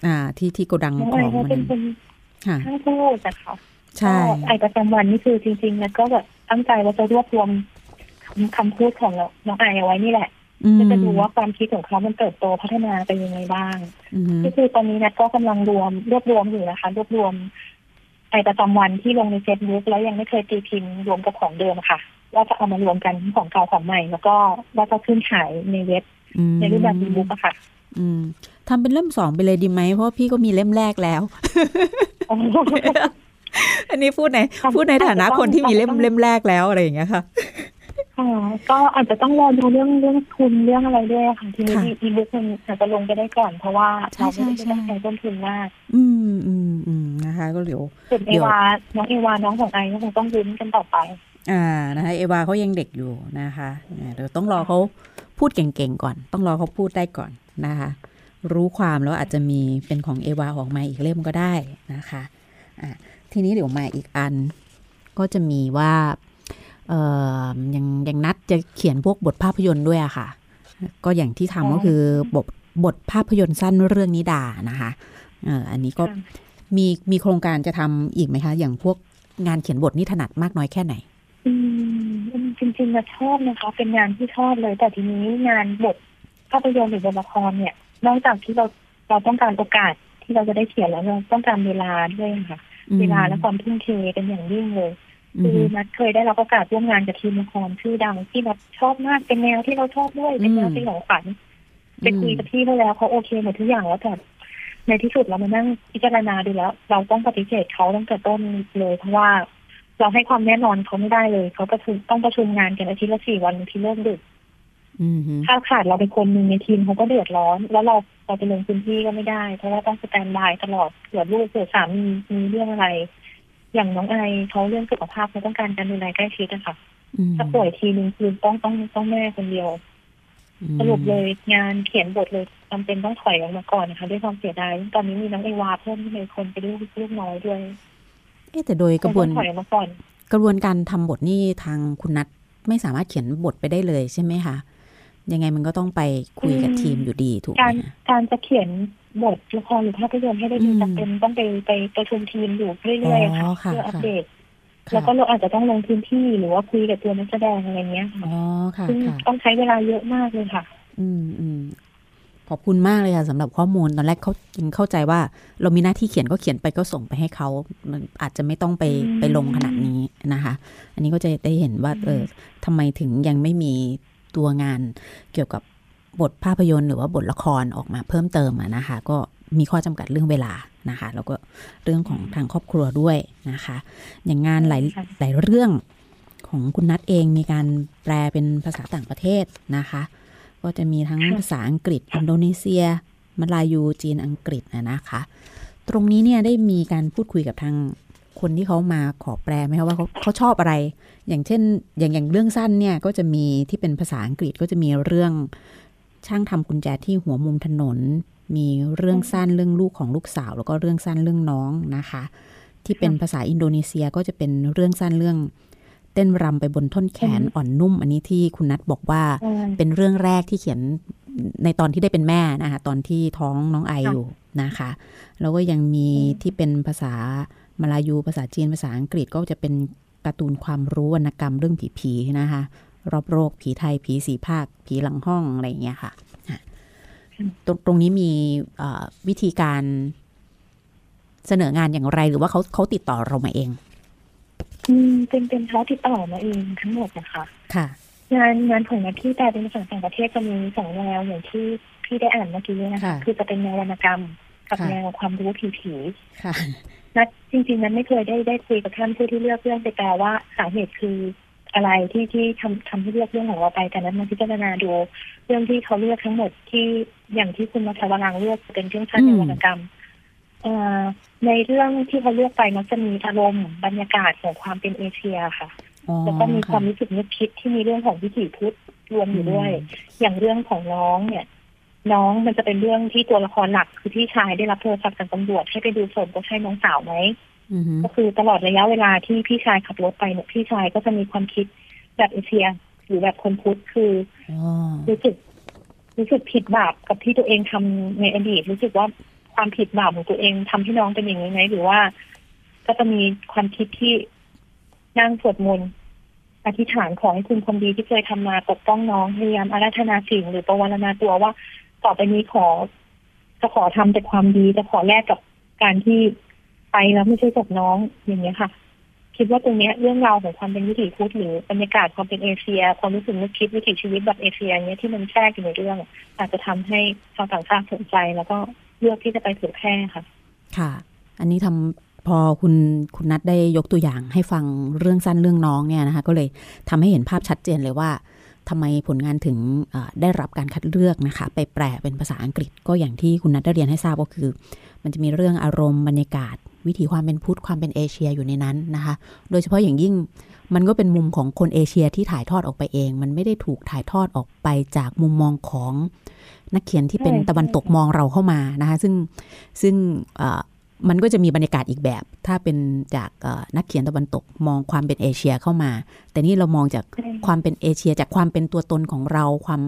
B: อ่า ที่ที่โกดังของ
C: มันค่ะ
B: ห้า
C: พูดนะคะ
B: ใช่
C: ไอประจำวันนี่คือจริงๆแล้วก็แบบตั้งใจว่าจะรวบรวมคำพูดของน้องไอเอาไว้นี่แหละจะดูว่าความคิดของเขามันเติบโตพัฒนาไปยังไงบ้าง ก็คือตอนนี้นัดก็กำลังรวมรวบรวมอยู่นะคะ รวบรวมไอประจำวันที่ลงในเฟซบุ๊กแล้วยังไม่เคยตีพิมพ์รวมกับของเดิมค่ะ ว่าจะเอามารวมกันของเก่าของใหม่ แล้วก็ว่าจะขึ้นขายในเว็บ ในรูปแบบอีบุ๊กอะค่ะ
B: อืมทำเป็นเล่มสองไปเลยดีไหมเพราะพี่ก็มีเล่มแรกแล้ว อันนี้พูดในพูดในฐานะคนที่มีเล่มเล่มแรกแล้วอะไรอย่างเงี้ยค่ะ
C: ค่ะก็อาจจะต้องรอดูเรื่องเรื่องทุนเรื่องอะไรด้วยค่ะทีนี้อีบุ๊กมันอาจจะลงไปได้ก่อน เพราะว่าเราไม่ได้ใช้ต้นทุนมาก
B: อืมอืมอืมนะคะ ก็เดี๋ยว
C: เอวาน้องเอวาน้องของไอก็คงต้องลุ้นกันต่อไป
B: อ่านะคะเอวาเขายังเด็กอยู่นะคะเดี๋ยวต้องรอเขาพูดเก่งๆก่อน ต้องรอเขาพูดได้ก่อนนะคะ รู้ความแล้วอาจจะมีเป็นของเอวาออกมาอีกเล่มก็ได้นะคะอ่า ทีนี้เดี๋ยวมาอีกอัน ก็จะมีว่าเอ่อยังยังนัดจะเขียนพวกบทภาพยนตร์ด้วยอะค่ะ ก็อย่างที่ทำก็คือบทบทภาพยนตร์สั้นเรื่องนิดานะคะเอ่ออันนี้ก็มีมีโครงการจะทำอีกไหมคะ อย่างพวกงานเขียนบทนี่ถนัดมากน้อยแค่ไหน
C: อืมจริงๆนะชอบนะคะ เป็นงานที่ชอบเลย แต่ทีนี้งานบทภาพยนตร์หรือบทละครเนี่ย นอกจากที่เราเราต้องการโอกาส ที่เราจะได้เขียนแล้วเราต้องการเวลาด้วยค่ะ เวลาและความทุ่มเทเป็นอย่างยิ่งเลยคือนัดเคยได้รับโอกาสร่วมงานกับทีมละครชื่อดังที่นัดชอบมากเป็นแนวที่เราชอบด้วยเป็นแนวที่หลงฝันไปคุยกับพี่เขาแล้วเขาโอเคหมดทุกอย่างแล้วแต่ในที่สุดเรามานั่งพิจารณาดูแล้ว เราต้องปฏิเสธเขาตั้งแต่ต้นเลยเพราะว่าเราให้ความแน่นอนเขาไม่ได้เลย เขาประชุมต้องประชุมงานกันอาทิตย์ละสี่วันที่เลิกดึก ถ้าขาดเราเป็นคนหนึ่งในทีมเขาก็เดือดร้อน แล้วเราเราไปลงพื้นที่ก็ไม่ได้ เพราะว่าต้องสแตนบายตลอดเกิดลูกเกิดสามีมีเรื่องอะไร อย่างน้องไอเขาเรื่องสุขภาพเขาต้องการการดูแลใกล้ชิดนะคะถ้าป่วยทีนึงคือต้องต้องต้องแม่คนเดียว สรุปเลยงานเขียนบทเลยจำเป็นต้องถอยออกมาก่อนนะคะด้วยความเสียดายตอนนี้มีน้องไอวาเพิ่มในคนไปด้วยลูกน้อยด้วย
B: เอ๊แต่โดยกระบวน
C: ถอยมาก่อน
B: กระบวนการทำบทนี่ทางคุณนัทไม่สามารถเขียนบทไปได้เลยใช่ไหมคะ ยังไงมันก็ต้องไปคุยกับทีมอยู่ดีถูกไหม
C: การการจะเขียนบทละครหรือภาพยนตร์ให้ได้ดีจำเป็นต้องไปไปประชุมทีมอยู่เรื่อยๆค่ะเพื่ออัปเดตแล้วก็เราอาจจะต้องลงพื้นที่หรือว่าคุยกับตัวนักแสดงอะไรเงี้ยค่ะอ๋อค่ะต้องใช้เวลาเยอะมากเลยค่ะ
B: อืมอืมขอบคุณมากเลยค่ะสำหรับข้อมูลตอนแรกเขากินเข้าใจว่า เรามีหน้าที่เขียนก็เขียนไปก็ส่งไปให้เขามันอาจจะไม่ต้องไปไปลงขนาดนี้นะคะ อันนี้ก็จะได้เห็นว่า เออทำไมถึงยังไม่มี ตัวงานเกี่ยวกับบทภาพยนตร์หรือว่าบทละครออกมาเพิ่มเติมนะคะ ก็มีข้อจำกัดเรื่องเวลานะคะ แล้วก็เรื่องของทางครอบครัวด้วยนะคะ อย่างงานหลายหลายเรื่องของคุณนัทเองมีการแปลเป็นภาษาต่างประเทศนะคะ ก็จะมีทั้งภาษาอังกฤษ อินโดนีเซียมาลายูจีนอังกฤษนะคะ ตรงนี้เนี่ยได้มีการพูดคุยกับทาง คนที่เขามาขอแปลไหมคะว่าเขาเขาชอบอะไร อย่างเช่น อย่างอย่างเรื่องสั้นเนี่ยก็จะมีที่เป็นภาษาอังกฤษก็จะมีเรื่องช่างทำกุญแจที่หัวมุมถนน มีเรื่องสั้นเรื่องลูกของลูกสาว แล้วก็เรื่องสั้นเรื่องน้องนะคะ ที่เป็นภาษาอินโดนีเซียก็จะเป็นเรื่องสั้นเรื่อง เต้นรำไปบนท่อนแขนอ่อนนุ่ม อันนี้ที่คุณนัทบอกว่าเป็นเรื่องแรกที่เขียนในตอนที่ได้เป็นแม่นะคะตอนที่ท้องน้องไออยู่นะคะ แล้วก็ยังมีที่เป็นภาษา มาลายูภาษาจีนภาษาอังกฤษก็จะเป็นการ์ตูนความรู้วรรณกรรมเรื่องผีๆนะคะ รอบโรคผีไทยผีสีภาค ผีหลังห้องอะไรอย่างเงี้ยค่ะตรงตรงนี้มีวิธีการเสนองานอย่างไรหรือว่าเขาเขาติดต่อเรามาเอง
C: อืมเป็นเป็นเขาติดต่อมาเองทั้งหมดนะคะ
B: ค่ะ
C: งานงานของนักที่แต่เป็นภาษาต่างประเทศจะมีสองแนวอย่างที่พี่ได้อ่านเมื่อกี้นะคะ คือจะเป็นแนววรรณกรรม กับแนวความรู้ผีผี
B: ค่ะ
C: นัดจริง ๆ นั้นไม่เคยได้ได้คุยกับท่านผู้ที่เลือกเรื่องไปแต่ว่าสาเหตุคืออะไรที่ที่ทำทำให้เลือกเรื่องของเราไปแต่นั้นมาพิจารณาดู เรื่องที่เขาเลือกทั้งหมดที่อย่างที่คุณมาชวรังเลือกเป็นเรื่องชั้นในวรรณกรรมในเรื่องที่เขาเลือกไปมันจะมีอารมณ์บรรยากาศของความเป็นเอเชียค่ะแล้วก็มีความรู้สึกนึกคิดที่มีเรื่องของวิถีพุทธรวมอยู่ด้วย อย่างเรื่องของน้องเนี่ย น้องมันจะเป็นเรื่องที่ตัวละครหลักคือพี่ชายได้รับโทรศัพท์จากตำรวจให้ไปดูศพก็ใช่น้องสาวไหม
B: อือฮึ
C: ก็คือตลอดระยะเวลาที่พี่ชายขับรถไปเนี่ยพี่ชายก็จะมีความคิดแบบเอเชียหรือแบบคนพุทธคือ
B: อ๋อ
C: รู้สึกรู้สึกผิดบาปกับที่ตัวเองทำในอดีตรู้สึกว่าความผิดบาปของตัวเองทำให้น้องเป็นอย่างนี้ไหมหรือว่า ก็จะมีความคิดที่นั่งสวดมนต์อธิษฐานขอให้คุณคนดีที่เคยทำมาปกป้องน้องพยายามอาราธนาสิ่งหรือประวรณาตัวว่า ต่อไปนี้ขอ จะขอทำแต่ความดีจะขอแลกกับการที่ไปแล้วไม่ใช่ศพน้องอย่างเงี้ยค่ะ คิดว่าตรงเนี้ยเรื่องราวของความเป็นวิถีพุทธหรือบรรยากาศความเป็นเอเชีย ความรู้สึกนึกคิดวิถีชีวิตแบบเอเชียเนี้ยที่มันแทรกอยู่ในเรื่อง อาจจะทำให้ชาวต่างชาติสนใจแล้วก็เลือกที่จะไปเผยแพร่ค่ะ
B: ค่ะ อันนี้ทำพอคุณคุณนัทได้ยกตัวอย่างให้ฟังเรื่องสั้นเรื่องน้องเนี่ยนะคะ ก็เลยทำให้เห็นภาพชัดเจนเลยว่า ทำไมผลงานถึงได้รับการคัดเลือกนะคะ ไปแปลเป็นภาษาอังกฤษก็อย่างที่คุณนัทได้เรียนให้ทราบก็คือ มันจะมีเรื่องอารมณ์บรรยากาศ วิถีความเป็นพุทธความเป็นเอเชียอยู่ในนั้นนะคะ โดยเฉพาะอย่างยิ่งมันก็เป็นมุมของคนเอเชียที่ถ่ายทอดออกไปเอง มันไม่ได้ถูกถ่ายทอดออกไปจากมุมมองของนักเขียนที่เป็นตะวันตกมองเราเข้ามานะคะ ซึ่งซึ่ง มันก็จะมีบรรยากาศอีกแบบ ถ้าเป็นจากเอ่อนักเขียนตะวันตกมองความเป็นเอเชียเข้ามา แต่นี่เรามองจากความเป็นเอเชีย จากความเป็นตัวตนของเราความ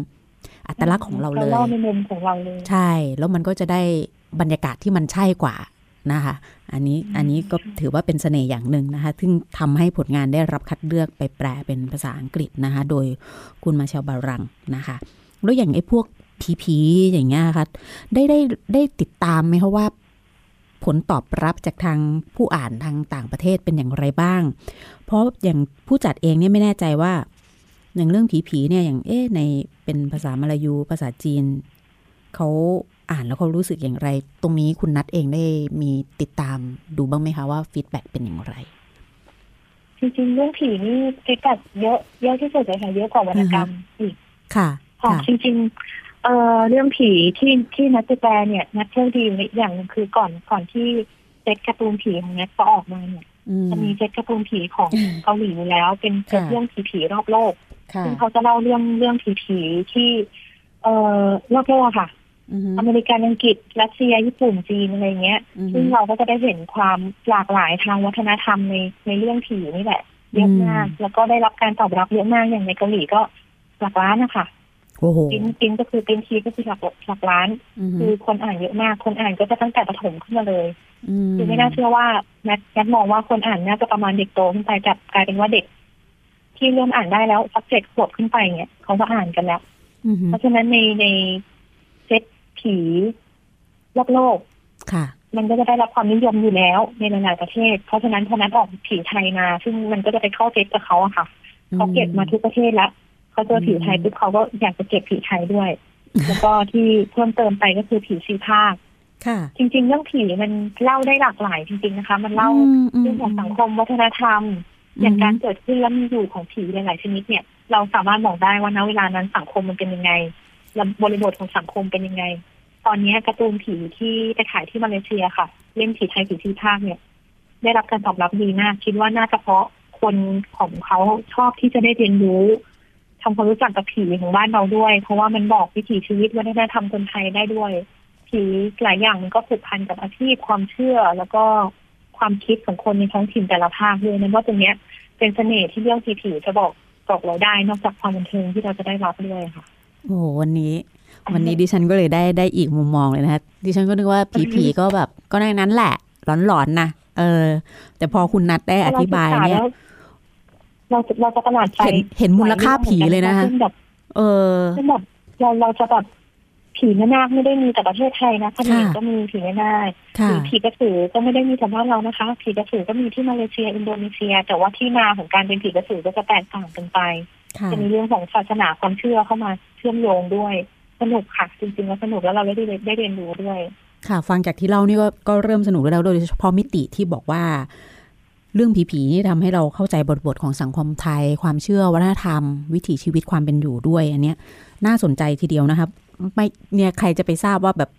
B: อัตลักษณ์ของเราเลย
C: เล่าในมุมของเราเลย
B: ใช่ แล้วมันก็จะได้บรรยากาศที่มันใช่กว่านะคะ อันนี้อันนี้ก็ถือว่าเป็นเสน่ห์อย่างหนึ่งนะคะ ซึ่งทำให้ผลงานได้รับคัดเลือกไปแปลเป็นภาษาอังกฤษนะคะ โดยคุณมาเชลบารังนะคะ แล้วอย่างไอ้พวกผีผีๆอย่างเงี้ยค่ะได้ได้ได้ติดตามไหมคะว่า ผลตอบรับจากทางผู้อ่านทางต่างประเทศเป็นอย่างไรบ้าง เพราะอย่างผู้จัดเองเนี่ยไม่แน่ใจว่า อย่างเรื่องผีๆเนี่ยอย่างเอ๊ะในเป็นภาษามาลายูภาษาจีนเขาอ่านแล้วเขารู้สึกอย่างไร ตรงนี้คุณนัทเองได้มีติดตามดูบ้างไหมคะว่าฟีดแบ็เป็นอย่างไร
C: จริงๆ เรื่องผีนี่ feedback เยอะเยอะที่สุดเลยค่ะเยอะกว่าวรรณกรรมอีก
B: ค่ะ
C: ค่ะ
B: ค่ะ
C: จริงๆ เอ่อเรื่องผีที่ที่นัทจะแปลเนี่ย นัทโชคดีอย่างหนึ่งคือก่อนก่อนที่เซตการ์ตูนผีของนัทจะออกมาเนี่ย
B: อืม
C: จะมีเซตการ์ตูนผีของเกาหลีอยู่แล้ว เป็นเซต
B: ค่ะ
C: เรื่องผีผีๆรอบโลก
B: ค่ะ
C: ซึ่งเขาจะเล่าเรื่องเรื่องผีผีๆที่ เอ่อรอบโลกอะค่ะ
B: อือฮึ
C: อเมริกันอังกฤษรัสเซียญี่ปุ่นจีนอะไรเงี้ย
B: อือฮึ
C: ซึ่งเราก็จะได้เห็นความหลากหลายทางวัฒนธรรมในในเรื่องผีนี่แหละเยอะมาก แล้วก็ได้รับการตอบรับเยอะมากอย่างในเกาหลีก็หลักล้านนะคะ
B: โอ้โห
C: ปิ้นปิ้นก็คือปิ้นทีก็คือหลักหลักล้าน
B: อือฮึ
C: คือคนอ่านเยอะมาก คนอ่านก็จะตั้งแต่ประถมขึ้นมาเลย
B: ม
C: คือไม่น่าเชื่อว่าแมทแมทมองว่าคนอ่านน่าจะประมาณเด็กโตขึ้นไปแต่กลายเป็นว่าเด็ก ที่เริ่มอ่านได้แล้วสักเจ็ดขวบขึ้นไปเนี่ยเขาก็อ่านกันแล้ว
B: อือฮึ
C: เพราะฉะนั้นในในเซตผีโลกโลก
B: ค่ะ
C: มันก็จะได้รับความนิยมอยู่แล้วในหลายๆประเทศ เพราะฉะนั้นพอนัดออกผีไทยมา ซึ่งมันก็จะไปเข้าเซตกับเขาอะค่ะเขาเก็บมาทุกประเทศแล้ว เขาเจอผีไทยปุ๊บเขาก็อยากจะเก็บผีไทยด้วย แล้วก็ที่เพิ่มเติมไปก็คือผีสีภาค
B: ค่ะ
C: จริง ๆ เรื่องผีมันเล่าได้หลากหลายจริง ๆนะคะ มันเล่า
B: อืมอืม
C: เรื่องของสังคมวัฒนธรรม อย่างการเกิดขึ้นและมีอยู่ของผีหลายๆชนิดเนี่ย เราสามารถบอกได้ว่าณเวลานั้นสังคมมันเป็นยังไงและบริบทของสังคมเป็นยังไง ตอนนี้การ์ตูนผีที่ไปขายที่มาเลเซียค่ะ เล่มผีไทยผีสีภาคเนี่ย ได้รับการตอบรับดีมากคิดว่าน่าจะเพราะคนของเขาชอบที่จะได้เรียนรู้ ทำความรู้จักกับผีของบ้านเราด้วย เพราะว่ามันบอกวิถีชีวิตวัฒนธรรมคนไทยได้ด้วย ผีหลายอย่างมันก็ผูกพันกับอาชีพความเชื่อแล้วก็ความคิดของคนในท้องถิ่นแต่ละภาคด้วยนั้นว่าตรงเนี้ยเป็นเสน่ห์ที่เรื่องผีๆจะบอกบอกเราได้นอกจากความบันเทิงที่เราจะได้รับด้วยค่ะ
B: โอ้โหวันนี้ วันนี้ดิฉันก็เลยได้ได้อีกมุมมองเลยนะคะดิฉันก็นึกว่าผีผีๆก็แบบ ก็ในนั้นแหละหลอนๆนะเออ แต่พอคุณนัดได้อธิบายเนี่ย
C: เราจะเราจะประหลาดใจ
B: เห็นเห็นมูลค่าผีเลยนะคะ
C: ซึ่งแบบ
B: เออ
C: ซึ่งแบบเราเราจะแบบผีแม่นาคไม่ได้มีแต่ประเทศไทยนะเขมร
B: ค่ะ
C: ก็มีผีแม่นาค
B: ค่ะ
C: ผีผีกระสือก็ไม่ได้มีแต่บ้านเรานะคะ ผีกระสือก็มีที่มาเลเซียอินโดนีเซีย แต่ว่าที่มาของการเป็นผีกระสือก็จะแตกต่างกันไป
B: ค่ะ
C: จะมีเรื่องของศาสนาความเชื่อเข้ามาเชื่อมโยงด้วยสนุกค่ะจริงๆแล้วสนุกแล้วเราได้ได้ได้เรียนรู้ด้วย
B: ค่ะ ฟังจากที่เล่านี่ก็ก็เริ่มสนุกแล้วโดยเฉพาะมิติที่บอกว่า เรื่องผีๆนี่ทำให้เราเข้าใจบทบทของสังคมไทย ความเชื่อวัฒนธรรม วิถีชีวิตความเป็นอยู่ด้วย อันเนี้ยน่าสนใจทีเดียวนะครับ ไม่เนี่ยใครจะไปทราบว่าแบบ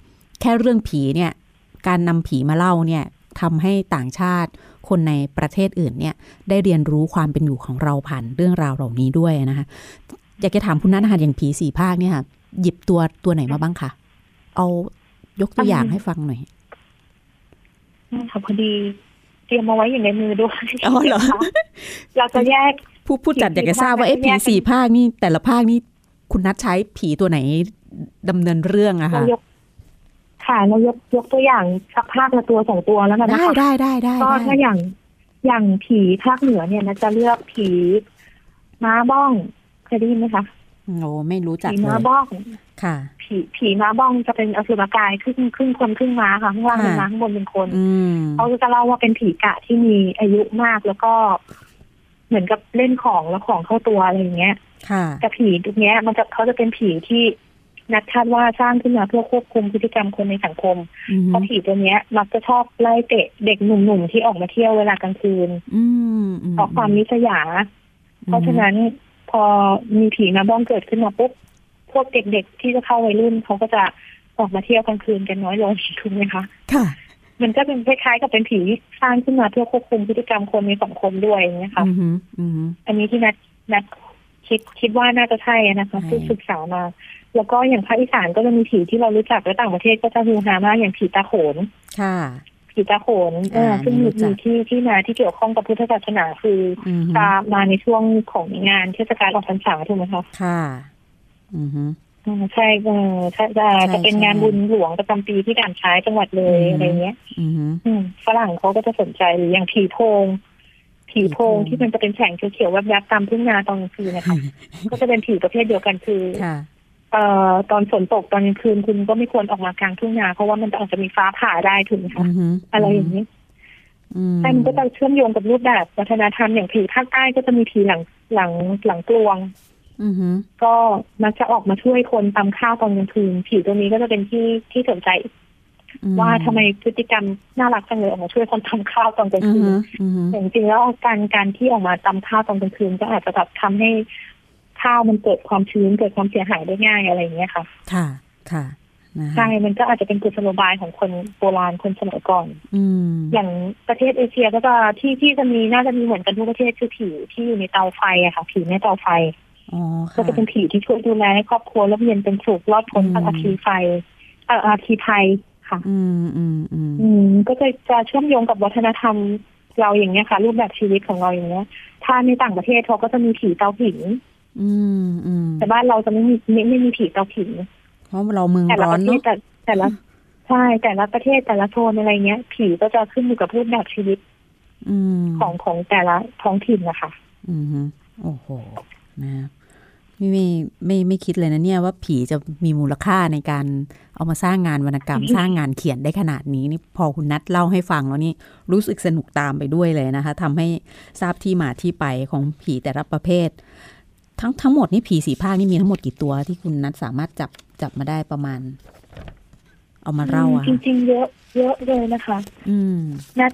B: แค่เรื่องผีเนี่ยการนำผีมาเล่าเนี่ยทำให้ต่างชาติคนในประเทศอื่นเนี่ยได้เรียนรู้ความเป็นอยู่ของเราผ่านเรื่องราวเหล่านี้ด้วยนะคะอยากจะถามคุณนัทนะคะอย่างผีสี่ภาคเนี่ยค่ะหยิบตัวตัวไหนมาบ้างคะเอายกตัวอย่างให้ฟังหน่อย
C: ค่ะพอดี เตรียมมาไว้อยู่ในมือด้วย
B: อ๋อเหรอ
C: เราจะแยก
B: ผู้ผู้จัดอยากจะทราบว่า
C: ผี
B: เอ๊ะ
C: ภา
B: ผี
C: คแยก
B: สี่ภาคนี่แต่ละภาคนี่คุณนัดใช้ผีตัวไหนดำเนินเรื่องอะ
C: เรา
B: ค่ะ
C: ยกค่ะเรายกยกตัวอย่างสักภาคละตัวสองตัวแล้วกัน
B: ได้
C: นะคะ
B: ได้ได้ได้
C: ก็
B: ได้
C: ถ้าอย่างอย่างผีภาคเหนือเนี่ยนะจะเลือกผีม้าบ้องเคยได้ยินไหมคะ
B: โอ้ไม่รู้จัก
C: ผี
B: เล
C: ม้ายบ้อง
B: ค่ะ
C: ผีผีม้าบ้องจะเป็นอสุรกายครึ่งครึ่งคนครึ่งม้าค่ะข้างล่างเป็น
B: ค่ะ
C: ม้าข้างบนเป็นคน
B: อืม
C: เขาจะเล่าว่าเป็นผีกะที่มีอายุมากแล้วก็ เหมือนกับเล่นของแล้วของเข้าตัวอะไรอย่างเงี้ย
B: ค่ะ
C: แต่ผีตรงเนี้ย มันจะเขาจะเป็นผีที่นักคาดว่าสร้างขึ้นมาเพื่อควบคุมพฤติกรรมคนในสังคม
B: อืม
C: เพราะผีตัวเนี้ย มักจะชอบไล่เตะเด็กหนุ่มๆที่ออกมาเที่ยวเวลากลางคืน
B: อืมอืม
C: เพราะความนิสยา เพราะฉะนั้น พอมีผีมาบ้องเกิดขึ้นมาปุ๊บพวกเด็กๆที่จะเข้าวัยรุ่นเขาก็จะออกมาเที่ยวกลางคืนกันน้อยลงถูกไหมคะ
B: ค่ะ
C: มันก็เป็นคล้ายๆกับเป็นผีสร้างขึ้นมาเพื่อควบคุมพฤติกรรมคนในสังคมด้วยอย่างเงี้ยค่ะ
B: อืมอืม
C: อันนี้ที่นัดนัดคิดคิดว่าน่าจะใช่นะคะ
B: ใช่
C: ที่ศึกษามา แล้วก็อย่างภาคอีสานก็จะมีผีที่เรารู้จักและต่างประเทศก็จะฮือฮามากอย่างผีตาโขน
B: ค่ะ
C: ผีตาโขนเออ
B: อ่า
C: ซึ่ง
B: รู้
C: มี
B: จัก
C: ที่ที่มาที่เกี่ยวข้องกับพุทธศาสนาคือ
B: อืม
C: ตามมาในช่วงของงานเทศกาลออกพรรษาถูกไหมคะ
B: ค่ะอืม
C: อืมใช่เออใช่จะ
B: ใช่
C: จะเป็น
B: ใช่
C: งานบุญหลวงประจำปีที่ด่านช้ายจังหวัดเลย
B: อืม
C: อะไรเงี้ย
B: อืม
C: อืมฝรั่งเขาก็จะสนใจหรืออย่างผีโพงผีโพง
B: ผีโพง
C: ที่มันจะเป็นแสงเขียวๆแวบๆตามทุ่งนาตอนกลางคืนนะคะก็จะเป็นผีประเภทเดียวกันคือ
B: ค่ะ
C: เอ่อตอนฝนตกตอนกลางคืนคุณก็ไม่ควรออกมากลางทุ่งนาเพราะว่ามันอาจจะมีฟ้าผ่าได้ถึงค่ะ
B: อืม
C: อะไรอย่างนี้
B: อืม
C: ใช่มันก็จะเชื่อมโยงกับรูปแบบวัฒนธรรมอย่างผีภาคใต้ก็จะมีผีหลังหลังหลังกลวง
B: อืม
C: ก็มักจะออกมาช่วยคนตำข้าวตอนกลางคืนผีตัวนี้ก็จะเป็นที่ที่สนใจ ว่าทำไมพฤติกรรมน่ารักจังเลยออกมาช่วยคนทำข้าวตอนกลาง
B: อื
C: คืน
B: มอืม
C: แต่จริงๆแล้วการการที่ออกมาตำข้าวตอนกลางคืนก็อาจจะแบบทำให้ ข้าวมันเกิดความชื้นเกิดความเสียหายได้ง่ายอะไรอย่างเงี้ยค่ะ
B: ค่ะ ค่ะนะคะ
C: ใช่ มันก็อาจจะเป็นกุศโลบายของคนโบราณคนสมัยก่อน
B: อืม
C: อย่างประเทศเอเชียก็จะที่ที่จะมีน่าจะมีเหมือนกันทุกประเทศคือผีที่อยู่ในเตาไฟอะค่ะ ผีในเตาไฟ
B: อ๋อ
C: ก็
B: ค่ะ
C: จะเป็นผีที่ช่วยดูแลให้ครอบครัวร่มเย็นเป็นสุขรอดพ้นจาก
B: อืม
C: อาคีไฟเอ่ออาคีภัยค่ะ
B: อืมอืมอืม
C: อืมก็จะจะเชื่อมโยงกับวัฒนธรรมเราอย่างเงี้ยค่ะ รูปแบบชีวิตของเราอย่างเงี้ย ถ้าในต่างประเทศเขาก็จะมีผีเตาผิง
B: อืมอืม
C: แต่บ้านเราจะไม่มีไม่ไม่มีผีเตาผิง
B: เพราะเราเมือง
C: แต่ละ
B: ร้อ
C: ป
B: น
C: ระเทศ
B: เนาะ
C: แต่แต่ละใช่แต่ละประเทศแต่ละโซนอะไรเงี้ย ผีก็จะขึ้นอยู่กับรูปแบบชีวิต
B: อืม
C: ของของแต่ละท้องถิ่นนะคะ
B: อืมฮึโอ้โหนะไม่ไม่ไม่ไม่คิดเลยนะเนี่ยว่าผีจะมีมูลค่าในการเอามาสร้างงานวรรณกรรม สร้างงานเขียนได้ขนาดนี้นี่พอคุณนัทเล่าให้ฟังแล้วนี่รู้สึกสนุกตามไปด้วยเลยนะคะทำให้ทราบที่มาที่ไปของผีแต่ละประเภท ทั้งทั้งหมดนี่ผีสีภาคนี่มีทั้งหมดกี่ตัวที่คุณนัทสามารถจับจับมาได้ประมาณ เอามาเล่าอะ
C: จริง ๆ เยอะ เยอะเลยนะคะ
B: อืม
C: นัด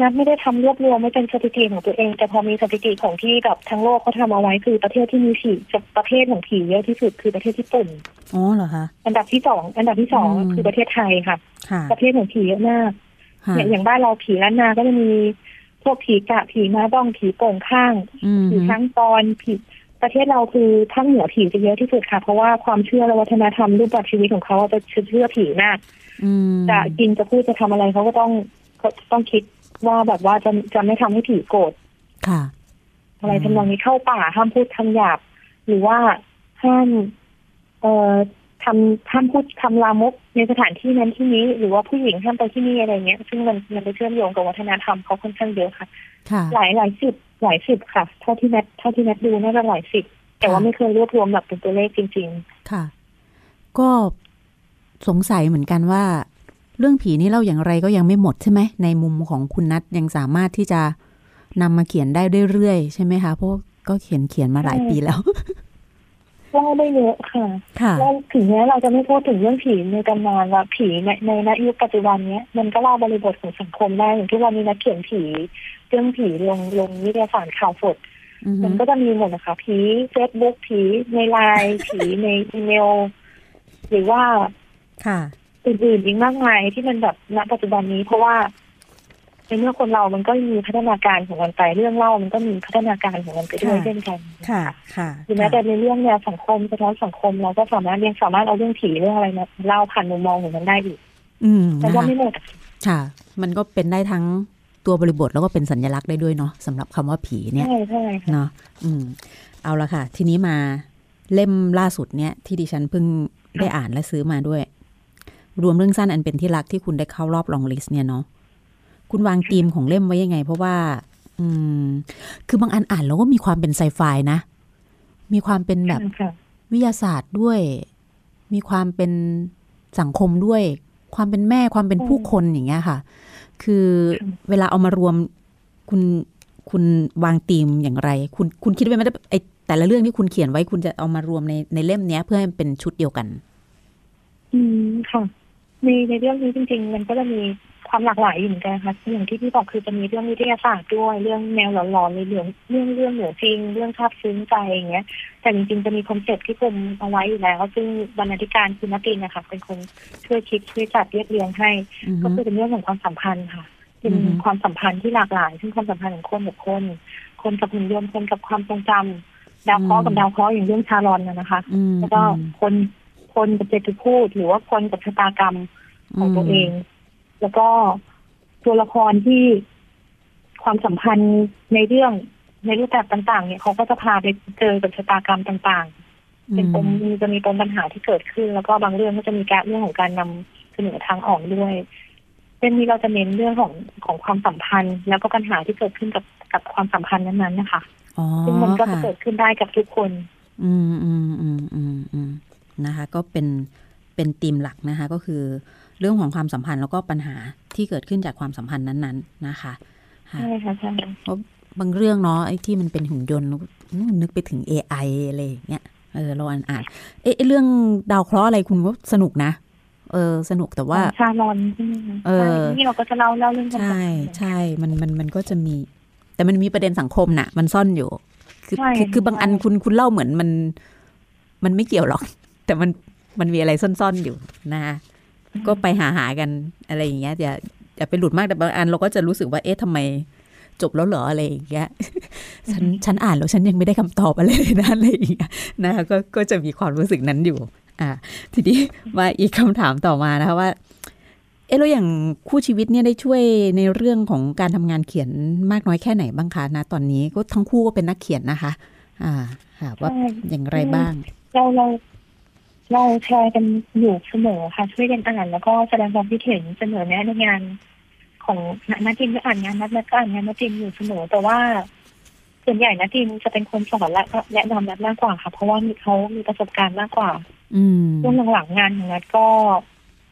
C: นัดไม่ได้ทำรวบรวมไม่เป็นสถิติของตัวเอง แต่พอมีสถิติของที่แบบทั้งโลกเขาทำเอาไว้คือประเทศที่มีผีประเภทของผีเยอะที่สุดคือประเทศญี่ปุ่น
B: อ๋อเหรอคะ
C: อันดับที่สองอันดับที่สอง
B: อืม
C: คือประเทศไทยค่ะ
B: ค่ะ
C: ประเภทของผีเยอะมาก
B: ค่ะ
C: เนี่ยอย่างบ้านเราผีล้านนาก็จะมีพวกผีกะผีม้าบ้องผีโป่งข้าง
B: อืม
C: ผีช้างตอนผี ประเทศเราคือภาคเหนือผีจะเยอะที่สุดค่ะ เพราะว่าความเชื่อและวัฒนธรรมรูปแบบชีวิตของเขาจะเชื่อผีมาก
B: อืม
C: จะกินจะพูดจะทำอะไรเขาก็ต้องเขาต้องคิดว่าแบบว่าจะจะไม่ทำให้ผีโกรธ
B: ค่ะ
C: อะไร
B: อืม
C: ทำนองนี้เข้าป่าห้ามพูดคำหยาบ หรือว่าห้ามเอ่อทำห้ามพูดคำลามกในสถานที่นั้นที่นี้ หรือว่าผู้หญิงห้ามไปที่นี่อะไรเงี้ย ซึ่งมันมันไปเชื่อมโยงกับวัฒนธรรมเขาค่อนข้างเยอะค่ะ
B: ค่ะ
C: หลายหลายสิบ หลายสิบค่ะ เท่าที่แนทเท่าที่แนทดูน่าจะหลายสิบ แต่ว่า
B: ค่ะ
C: ไม่เคยรวบรวมแบบเป็นตัวเลขจริง
B: ค่ะ ก็สงสัยเหมือนกันว่า เรื่องผีนี่เล่าอย่างไรก็ยังไม่หมดใช่ไหม ในมุมของคุณนัทยังสามารถที่จะนำมาเขียนได้เรื่อยๆ ใช่ไหมคะเพราะก็เขียนเขียนมาหลายปีแล้ว
C: ๆเล่าได้เยอะค่ะ
B: ค่ะ
C: ว่าถึงแม้เราจะไม่พูดถึงเรื่องผีในตำนานว่าผีในในณยุคปัจจุบันเนี้ยมันก็เล่าบริบทของสังคมได้อย่างที่วันนี้นักเขียนผีเรื่องผีลงลงนิตยสารข่าวสด
B: อือฮึ
C: มันก็จะมีหมดนะคะผีเฟซบุ๊กผีในไลน์ผีในอีเมล หรือว่า
B: ค่ะ
C: อื่นๆอีกมากมายที่มันแบบณปัจจุบันนี้เพราะว่า ในเมื่อคนเรามันก็มีพัฒนาการของมันไปเรื่องเล่ามันก็มีพัฒนาการของมันไปด้วย
B: ค่ะ
C: เช่นกัน
B: ค่ะ ค่ะ
C: หรือแม้แต่ในเรื่องแนวสังคมสะท้อนสังคมเราก็สามารถยังสามารถเอาเรื่องผีเรื่องอะไรมาเล่าผ่านมุมมองของมันได้อีก
B: อืม
C: แต่
B: นะ
C: ว่า
B: คะ
C: ไม่หมดอะ
B: ค่ะ มันก็เป็นได้ทั้งตัวบริบทแล้วก็เป็นสัญลักษณ์ได้ด้วยเนาะสำหรับคำว่าผีเนี่ย
C: ใช่ใช่ค่ะ
B: เนาะอืม เอาละค่ะ ทีนี้มาเล่มล่าสุดเนี่ย ที่ดิฉันเพิ่งได้อ่านและซื้อมาด้วย รวมเรื่องสั้นอันเป็นที่รักที่คุณได้เข้ารอบลองลิสต์เนี่ยเนาะ คุณวางธีมของเล่มไว้ยังไง เพราะว่า อืม คือบางอันอ่านแล้วก็มีความเป็นไซไฟนะ มีความเป็นแบบ
C: ค่ะ
B: วิทยาศาสตร์ด้วย มีความเป็นสังคมด้วย ความเป็นแม่ความเป็นผู้คนอย่างเงี้ยค่ะ คือเวลาเอามารวมคุณคุณวางธีมอย่างไร คุณคุณคิดไว้ไหมไอแต่ละเรื่องที่คุณเขียนไว้คุณจะเอามารวมในในเล่มเนี้ย เพื่อให้มันเป็นชุดเดียวกัน
C: อืมค่ะในในเรื่องนี้จริง ๆ มันก็จะมี ความหลากหลายอยู่เหมือนกันค่ะอย่างที่พี่บอกคือจะมีเรื่องวิทยาศาสตร์ด้วย เรื่องแนวหลอนๆในเรื่องเรื่องเรื่องเหนือจริง เรื่องภาพซึ้งใจอย่างเงี้ย แต่จริงๆจะมี concept ที่คุมเอาไว้อยู่แล้ว ซึ่งบรรณาธิการคุณนตินนะคะเป็นคนช่วยคิดช่วยจัดเรียบเรียงให้
B: อือฮึ
C: ก็คือเป็นเรื่องของความสัมพันธ์ค่ะ เป็น
B: อือฮึ
C: ความสัมพันธ์ที่หลากหลายซึ่งความสัมพันธ์ของคนกับคน คนกับหุ่นยนต์คนกับความทรงจำดาวเคราะห์กับดาวเคราะห์อย่างเรื่องชาลอนนะนะคะ
B: อืม
C: แล้วก็คนคนกับเจตภูตหรือว่าคนกับชะตากรรมของตัวเอง แล้วก็ตัวละครที่ความสัมพันธ์ในเรื่องในรูปแบบต่าง ๆ เนี่ยเขาก็จะพาไปเจอกับชะตากรรมต่างๆ เป็นปมมีจะมีปมปัญหาที่เกิดขึ้น แล้วก็บางเรื่องก็จะมีการเรื่องของการนำเสนอทางออกด้วยเรื่องนี้เราจะเน้นเรื่องของของความสัมพันธ์ แล้วก็ปัญหาที่เกิดขึ้นกับกับความสัมพันธ์นั้นๆนะคะ
B: อ๋อ
C: ซึ่งมันก็จะ
B: ค่ะ
C: เกิดขึ้นได้กับทุกคน
B: อืมอืมอืมอืมอืมนะคะ ก็เป็นเป็นธีมหลักนะคะ ก็คือ เรื่องของความสัมพันธ์แล้วก็ปัญหาที่เกิดขึ้นจากความสัมพันธ์นั้น ๆ นะคะค่ะ
C: ใช่ค่ะใช่
B: บางเรื่องเนาะไอ้ที่มันเป็นหุ่นยนต์นึกไปถึง AI อะไรอย่างเงี้ยเออเราอ่านอ่านเอ๊ะไอ้เรื่องดาวเคราะห์อะไรคุณก็สนุกนะ เออ สนุกแต่ว่า
C: ชาลอนใช่ไหมคะ
B: เออ
C: ใช่นี่เราก็จะเล่าเล่าเรื่องความสัม
B: ใช่
C: พันธ์
B: ใช่มันมันมันก็จะมี แต่มันมีประเด็นสังคมน่ะ มันซ่อนอยู่ คือ
C: ใช่
B: คือคือบางอัน
C: ใช่
B: คุณคุณเล่าเหมือนมัน มันไม่เกี่ยวหรอก แต่มันมันมีอะไรซ่อนๆอยู่นะคะ ก็ไปหาหากันอะไรอย่างเงี้ยอย่าอย่าไปหลุดมากแต่บางอันเราก็จะรู้สึกว่าเอ๊ะทำไมจบแล้วเหรออะไรอย่างเงี้ย ฉันฉันอ่านแล้วฉันยังไม่ได้คำตอบอะไรเลยนะอะไรอย่างเงี้ยนะคะก็ก็จะมีความรู้สึกนั้นอยู่ อ่า ทีนี้มาอีกคำถามต่อมานะคะว่า เอ๊ะแล้วอย่างคู่ชีวิตเนี่ยได้ช่วยในเรื่องของการทำงานเขียนมากน้อยแค่ไหนบ้างคะนะตอนนี้ก็ทั้งคู่ก็เป็นนักเขียนนะคะ อ่าค่ะว่า
C: ใช่
B: อย่างไรบ้าง
C: เราเรา เราแชร์กันอยู่เสมอค่ะช่วยกันอ่านแล้วก็แสดงความคิดเห็นเสนอแนะในงาน ของนักจิมก็อ่านงานนักนักก็อ่านงานนักจิมอยู่เสมอ แต่ว่าส่วนใหญ่นักจิมจะเป็นคนสอนและก็แนะนำนัดมากกว่าค่ะ เพราะว่ามีเขามีประสบการณ์มากกว่า
B: อืม
C: ช่วงหลังๆงานของนัดก็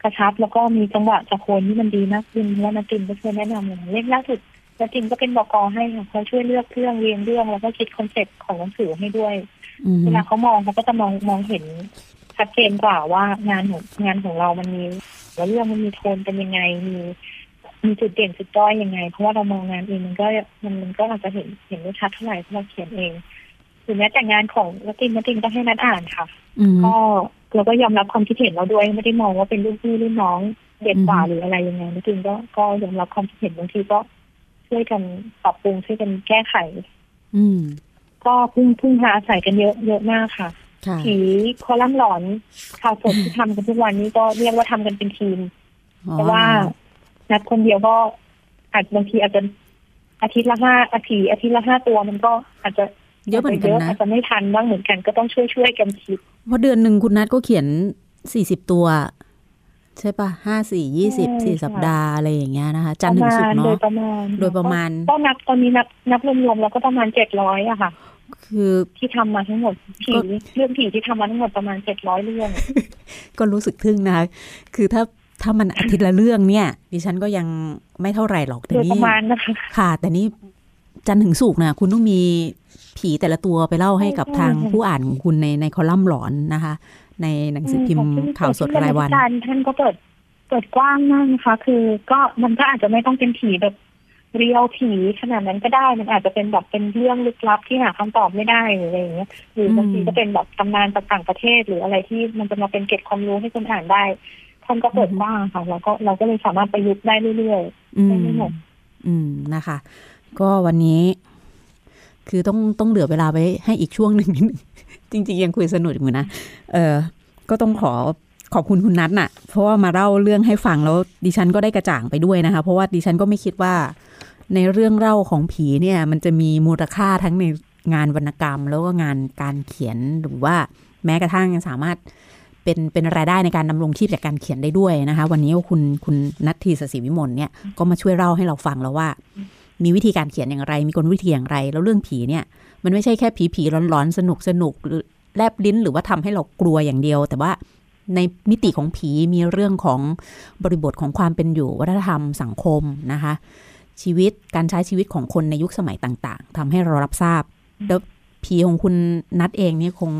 C: กระชับแล้วก็มีจังหวะจะโคนที่มันดีมากขึ้นเพราะว่านักจิมก็ช่วยแนะนำอย่างเล่มล่าสุดนักจิมก็เป็นบกให้ค่ะเขาช่วยเลือกเรื่องเรียงเรื่องแล้วก็คิด concept ของหนังสือให้ด้วย
B: อืม
C: เวลาเขามองเขาก็จะมองมองเห็น ชัดเจนกว่าว่างานของงานของเรามันมีว่าเรื่องมันมีโทนเป็นยังไงมีมีจุดเด่นจุดด้อยยังไง เพราะว่าเรามองงานเองมันก็มันมันก็อาจจะเห็นเห็นไม่ชัดเท่าไหร่เพราะเราเขียนเองหรือแม้แต่งานของนักตินนักตินก็ให้นัทอ่านค่ะ
B: อืม
C: ก็เราก็ยอมรับความคิดเห็นเราด้วยไม่ได้มองว่าเป็นรุ่นพี่รุ่นน้องเด็กกว่า
B: อืม
C: หรืออะไรยังไงนักตินก็ก็ยอมรับความคิดเห็นบางทีก็ช่วยกันปรับปรุงช่วยกันแก้ไข
B: อืม
C: ก็พึ่งพึ่งพาอาศัยกันเยอะเยอะมากค่ะ
B: ค่ะ
C: ผีคอลัมน์หลอนข่าวสดที่ทำกันทุกวันนี้ก็เรียกว่าทำกันเป็นทีม
B: อ๋อ
C: เพราะว่านัดคนเดียวก็อาจบางทีอาจจะอาทิตย์ละห้าอาทิตย์อาทิตย์ละห้าตัวมันก็อาจจะ
B: เยอะเหมือนกัน
C: เยอะ
B: นะ
C: อาจจะไม่ทันบ้างเหมือนกันก็ต้องช่วยช่วยๆกันคิด
B: เพราะเดือนหนึ่งคุณนัทก็เขียนสี่สิบตัว ใช่ปะห้าสี่ยี่สิบสี่สัปดาห์อะไรอย่างเงี้ยนะคะ จันทร์ถึงศุกร์
C: โด
B: เนาะ
C: ยประมาณ
B: โดยประมาณ
C: ก็นับตอนนี้นับนับรวมๆแล้วก็ประมาณเจ็ดร้อยอะค่ะ
B: คือ
C: ที่ทำมาทั้งหมดผี
B: ก็
C: เรื่องผีที่ทำมาทั้งหมดประมาณเจ็ดร้อยเรื่อง
B: ก็รู้สึกทึ่งนะคะคือถ้าถ้ามันอาทิตย์ละเรื่องเนี่ย ดิฉันก็ยังไม่เท่าไหร่หรอกแต่
C: โดยป
B: นี่
C: ระมาณนะคะ
B: ค่ะ แต่นี่จันทร์ถึงศุกร์นะคุณต้องมีผีแต่ละตัวไปเล่าให้กับ
C: ใช่
B: ทาง
C: ใช่
B: ผู้อ่านของคุณในในคอลัมน์หลอนนะคะ ในหนังสือพิมพ์ข่าวสดรายวัน
C: การท่านก็เปิดเปิดกว้างมากนะคะคือก็มันก็อาจจะไม่ต้องเป็นผีแบบ เรียวผีขนาดนั้นก็ได้ มันอาจจะเป็นแบบเป็นเรื่องลึกลับที่หาคำตอบไม่ได้หรืออะไรอย่างเงี้ยหรือ
B: ม
C: บางทีก็เป็นแบบตำนานจากต่างประเทศหรืออะไรที่มันจะมาเป็นเกร็ดความรู้ให้คนอ่านได้ท่านก็เปิดกว้างค่ะแล้วก็เราก็เลยสามารถประยุกต์ได้เรื่อย
B: อื
C: ๆ
B: ม
C: ได้ไม่หมด
B: อืมนะคะ ก็วันนี้ คือต้องต้องเหลือเวลาไปให้อีกช่วงหนึ่งนิดนึงจริง ๆ ยังคุยสนุกอยู่นะเออก็ต้องขอ ขอบคุณคุณนัทน่ะ เพราะว่ามาเล่าเรื่องให้ฟังแล้วดิฉันก็ได้กระจ่างไปด้วยนะคะ เพราะว่าดิฉันก็ไม่คิดว่า ในเรื่องเล่าของผีเนี่ย มันจะมีมูลค่าทั้งในงานวรรณกรรม แล้วก็งานการเขียนหรือว่าแม้กระทั่งสามารถเป็นเป็นรายได้ในการดำรงชีพจากการเขียนได้ด้วยนะคะ วันนี้คุณคุณนัททีสศิวิมลเนี่ยก็มาช่วยเล่าให้เราฟังแล้วว่า มีวิธีการเขียนอย่างไร มีกลวิธีอย่างไร แล้วเรื่องผีเนี่ย มันไม่ใช่แค่ผีผีร้อนๆสนุกสนุกหรือแลบลิ้นหรือว่าทำให้เรากลัวอย่างเดียว แต่ว่า ในมิติของผีมีเรื่องของบริบทของความเป็นอยู่วัฒนธรรมสังคมนะคะ ชีวิตการใช้ชีวิตของคนในยุคสมัยต่าง ๆทำให้เรารับทราบ แล้วผีของคุณนัดเองเนี่ยคง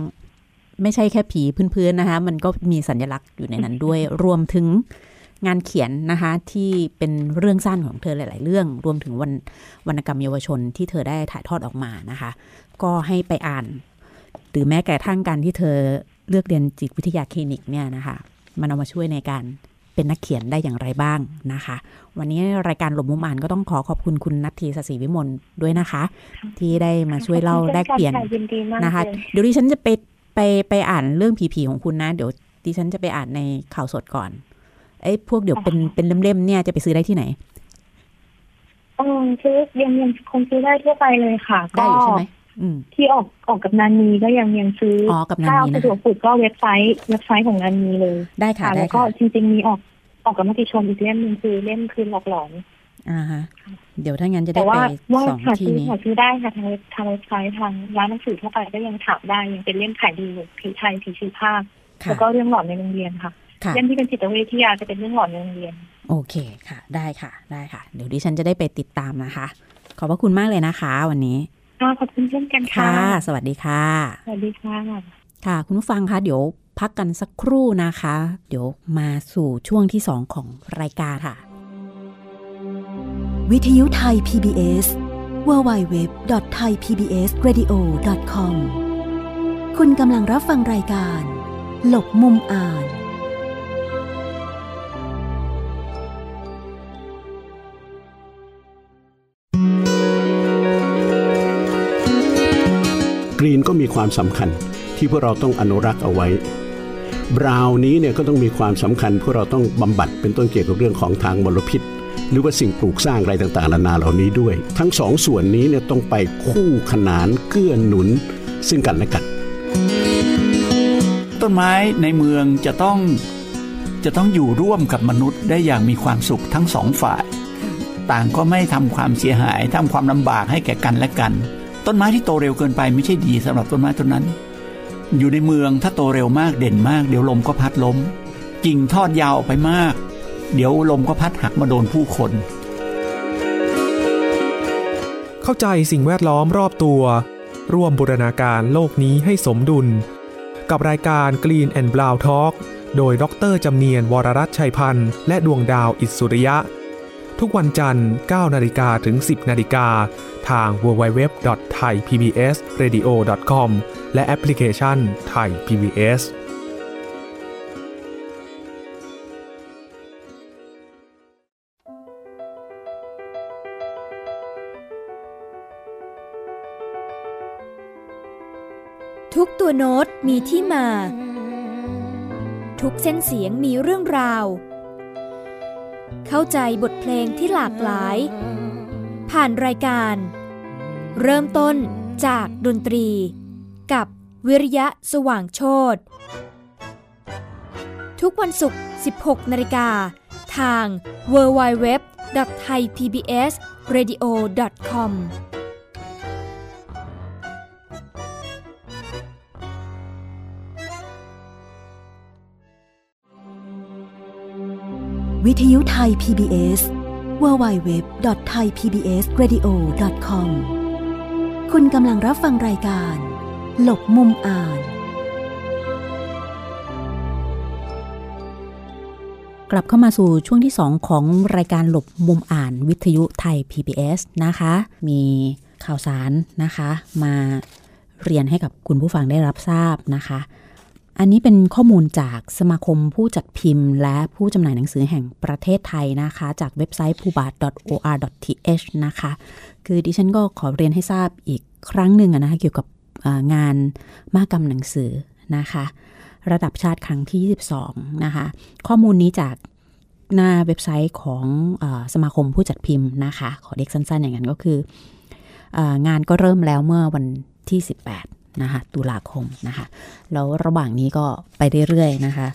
B: ไม่ใช่แค่ผีพื้นๆนะคะมันก็มีสัญลักษณ์อยู่ในนั้นด้วย รวมถึงงานเขียนนะคะที่เป็นเรื่องสั้นของเธอหลาย ๆ เรื่อง รวมถึงวันวรรณกรรมเยาวชนที่เธอได้ถ่ายทอดออกมานะคะ ก็ให้ไปอ่าน หรือแม้กระทั่งการที่เธอ เลือกเรียนจิตวิทยาคลินิกเนี่ยนะคะ มันเอามาช่วยในการเป็นนักเขียนได้อย่างไรบ้างนะคะ วันนี้รายการหลบมุมอ่านก็ต้องขอขอบคุณคุณนัททีสศิวิมลด้วยนะคะ ที่ได้มาช่วยเล่าแลกเปลี่ยน
C: ยินดีมาก
B: นะคะ
C: เลย
B: เดี๋ยวดิฉันจะไปไปไปอ่านเรื่องผีๆของคุณนะ เดี๋ยวดิฉันจะไปอ่านในข่าวสดก่อนไอ้พวกเดี๋ยวเป็นเป็นเล่มๆเนี่ยจะไปซื้อได้ที่ไหน
C: เออซื้อยังยังคงซื้อได้ทั่วไปเลยค่ะ
B: ได้อยู่ใช่ไหมอืม
C: ที่ออกออกกับนานีก็ยังยังซื้อ
B: อ๋อกับนานี
C: ถ้า
B: นะ
C: สะดวกสุดก็เว็บไซต์เว็บไซต์ของนานีเลย
B: ได้ค่ะ
C: แล้
B: ได้
C: วก็
B: ค่ะ
C: จริง ๆ มีออกออกกับมติชนอีกเล่มหนึงคือเล่มคืนหลอกหลอน
B: อ่าฮะเดี๋ยวถ้างั้นจะ
C: แต่
B: ได้
C: ว่า
B: ไป
C: ว่า
B: สอง
C: หา
B: ที่
C: ซื้อ
B: นี้
C: หาซื้อได้ค่ะทางเว็บทางเว็บไซต์ทางร้านหนังสือทั่วไปก็ยังถามได้ยังเป็นเล่มขายดีอยู่ผีไทยผีชื่อภาค
B: ค่ะ
C: แล้วก็เรื่องหลอนในโรงเรียนค่ะ
B: ค่ะ
C: เล่มที่เป็นจิตวิทยาจะเป็นเรื่องหลอนในโรงเรียน
B: โอเคค่ะ ได้ค่ะได้ค่ะ เดี๋ยวดิฉันจะได้ไปติดตามนะคะ ขอบพระคุณมากเลยนะคะ วันนี้
C: ค่ะขอบคุณเช่นกันค่ะ
B: ค่ะ สวัสดีค่ะ
C: สวัสดีค่ะ
B: ค่ะ คุณผู้ฟังคะเดี๋ยวพักกันสักครู่นะคะ เดี๋ยวมาสู่ช่วงที่สองของรายการค่ะ
A: วิทยุไทย PBS www.thaipbsradio.com คุณกำลังรับฟังรายการ หลบมุมอ่าน
D: รีนก็มีความสำคัญที่พวกเราต้องอนุรักษ์เอาไว้ บราวนี้เนี่ยก็ต้องมีความสำคัญพวกเราต้องบำบัดเป็นต้นเกี่ยวกับเรื่องของทางมลพิษ หรือว่าสิ่งปลูกสร้างอะไรต่างๆนานาเหล่านี้ด้วย ทั้งสองส่วนนี้เนี่ยต้องไปคู่ขนานเกื้อหนุน ซึ่งกันและกัน
E: ต้นไม้ในเมืองจะต้องจะต้องอยู่ร่วมกับมนุษย์ได้อย่างมีความสุขทั้งสองฝ่าย ต่างก็ไม่ทำความเสียหายทำความลำบากให้แก่กันและกัน ต้นไม้ที่โตเร็วเกินไปไม่ใช่ดีสำหรับต้นไม้ต้นนั้น อยู่ในเมืองถ้าโตเร็วมากเด่นมาก เดี๋ยวลมก็พัดล้ม กิ่งทอดยาวออกไปมาก เดี๋ยวลมก็พัดหักมาโดนผู้คน
F: เข้าใจสิ่งแวดล้อมรอบตัว ร่วมบูรณาการโลกนี้ให้สมดุล กับรายการ Green and Brown Talk โดยดรจำเนียนวรรัตชัยพันธ์และดวงดาวอิสุริยะ ทุกวันจันทร์ 9 นาฬิกาถึง 10 นาฬิกา ทาง www.thaipbsradio.com และแอปพลิเคชัน Thai PBS
G: ทุกตัวโน้ตมีที่มา ทุกเส้นเสียงมีเรื่องราว เข้าใจบทเพลงที่หลากหลาย ผ่านรายการ เริ่มต้นจากดนตรี กับวิริยะสว่างโชตทุกวันศุกร์ 16 นาฬิกา ทาง www.thaipbsradio.com
A: วิทยุไทย PBS www.thaipbsradio.com คุณกำลังรับฟังรายการ หลบมุมอ่าน
B: กลับเข้ามาสู่ช่วงที่ 2 ของรายการหลบมุมอ่านวิทยุไทย PBS นะคะ มีข่าวสารนะคะ มาเรียนให้กับคุณผู้ฟังได้รับทราบนะคะ อันนี้เป็นข้อมูลจากสมาคมผู้จัดพิมพ์ และผู้จำหน่ายหนังสือแห่งประเทศไทยนะคะ จากเว็บไซต์ p u b a or.th นะคะ คือดิฉันก็ขอเรียนให้ทราบอีกครั้งหนึ่งนะคะเกี่ยวกับงานมากรรมหนังสือนะคะ ระดับชาติครั้งที่ 22 นะคะ ข้อมูลนี้จากหน้าเว็บไซต์ของอสมาคมผู้จัดพิมพ์นะคะ ขอเด็กสั้นๆ อย่างนั้นก็คือองานก็เริ่มแล้วเมื่อวันที่ 18 นะคะตุลาคมนะคะแล้วระหว่างนี้ก็ไปเรื่อยๆนะคะ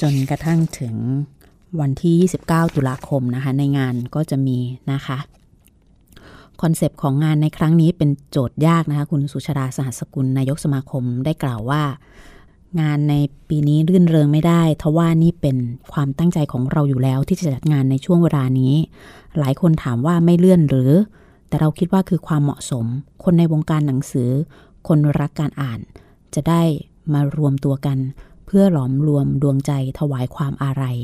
B: จนกระทั่งถึงวันที่ 29 ตุลาคมนะคะในงานก็จะมีนะคะคอนเซปต์ของงานในครั้งนี้เป็นโจทย์ยากนะคะคุณสุชาดาสหัสกุลนายกสมาคมได้กล่าวว่า งานในปีนี้รื่นเริงไม่ได้ ทว่านี่เป็นความตั้งใจของเราอยู่แล้วที่จะจัดงานในช่วงเวลานี้ หลายคนถามว่าไม่เลื่อนหรือ แต่เราคิดว่าคือความเหมาะสม คนในวงการหนังสือ คนรักการอ่าน จะได้มารวมตัวกัน เพื่อหลอมรวมดวงใจถวายความอาลัย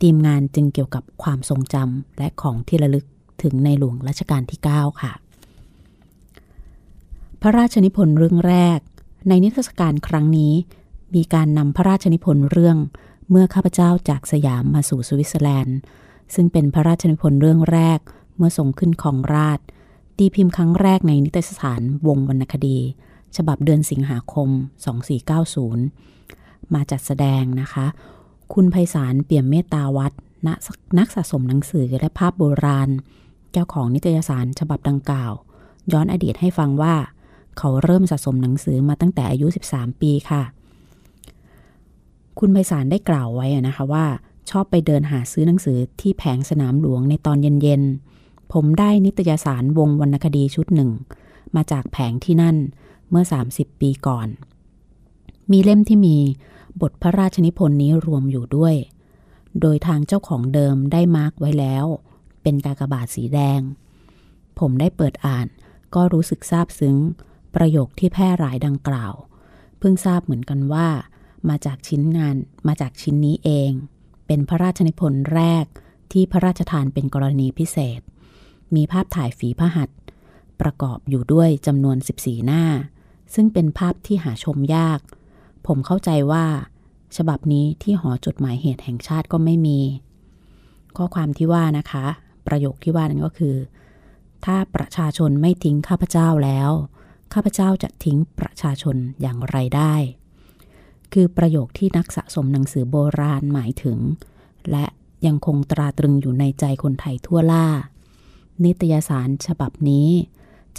B: ทีมงานจึงเกี่ยวกับความทรงจำและของที่ระลึกถึงในหลวงรัชกาลที่ 9 ค่ะ พระราชนิพนธ์เรื่องแรก ในนิทรรศการครั้งนี้ มีการนำพระราชนิพนธ์เรื่องเมื่อข้าพเจ้าจากสยามมาสู่สวิตเซอร์แลนด์ ซึ่งเป็นพระราชนิพนธ์เรื่องแรกเมื่อทรงขึ้นของราชตีพิมพ์ครั้งแรกในนิตยสารวงวรรณคดี ฉบับเดือนสิงหาคม 2490 มาจัดแสดงนะคะ คุณไพศาลเปี่ยมเมตตาวัดนักสะสมหนังสือและภาพโบราณ เจ้าของนิตยสารฉบับดังกล่าว ย้อนอดีตให้ฟังว่า เขาเริ่มสะสมหนังสือมาตั้งแต่อายุ 13 ปีค่ะ คุณไพศาลได้กล่าวไว้นะคะว่า ชอบไปเดินหาซื้อหนังสือที่แผงสนามหลวงในตอนเย็นๆผมได้นิตยสารวงวรรณคดีชุดหนึ่ง มาจากแผงที่นั่น เมื่อ 30 ปีก่อน มีเล่มที่มีบทพระราชนิพนธ์นี้รวมอยู่ด้วย โดยทางเจ้าของเดิมได้มาร์กไว้แล้ว เป็นกากบาทสีแดง ผมได้เปิดอ่านก็รู้สึกซาบซึ้ง ประโยคที่แพร่หลายดังกล่าว เพิ่งทราบเหมือนกันว่า มาจากชิ้นงานมาจากชิ้นนี้เอง เป็นพระราชนิพนธ์แรกที่พระราชทานเป็นกรณีพิเศษ มีภาพถ่ายฝีพระหัตถ์ประกอบอยู่ด้วยจำนวน 14 หน้า ซึ่งเป็นภาพที่หาชมยาก ผมเข้าใจว่า ฉบับนี้ที่หอจดหมายเหตุแห่งชาติก็ไม่มี ข้อความที่ว่านะคะ ประโยคที่ว่านั้นก็คือ ถ้าประชาชนไม่ทิ้งข้าพเจ้าแล้ว ข้าพเจ้าจะทิ้งประชาชนอย่างไรได้ คือประโยคที่นักสะสมหนังสือโบราณหมายถึง และยังคงตราตรึงอยู่ในใจคนไทยทั่วล่า นิตยสารฉบับนี้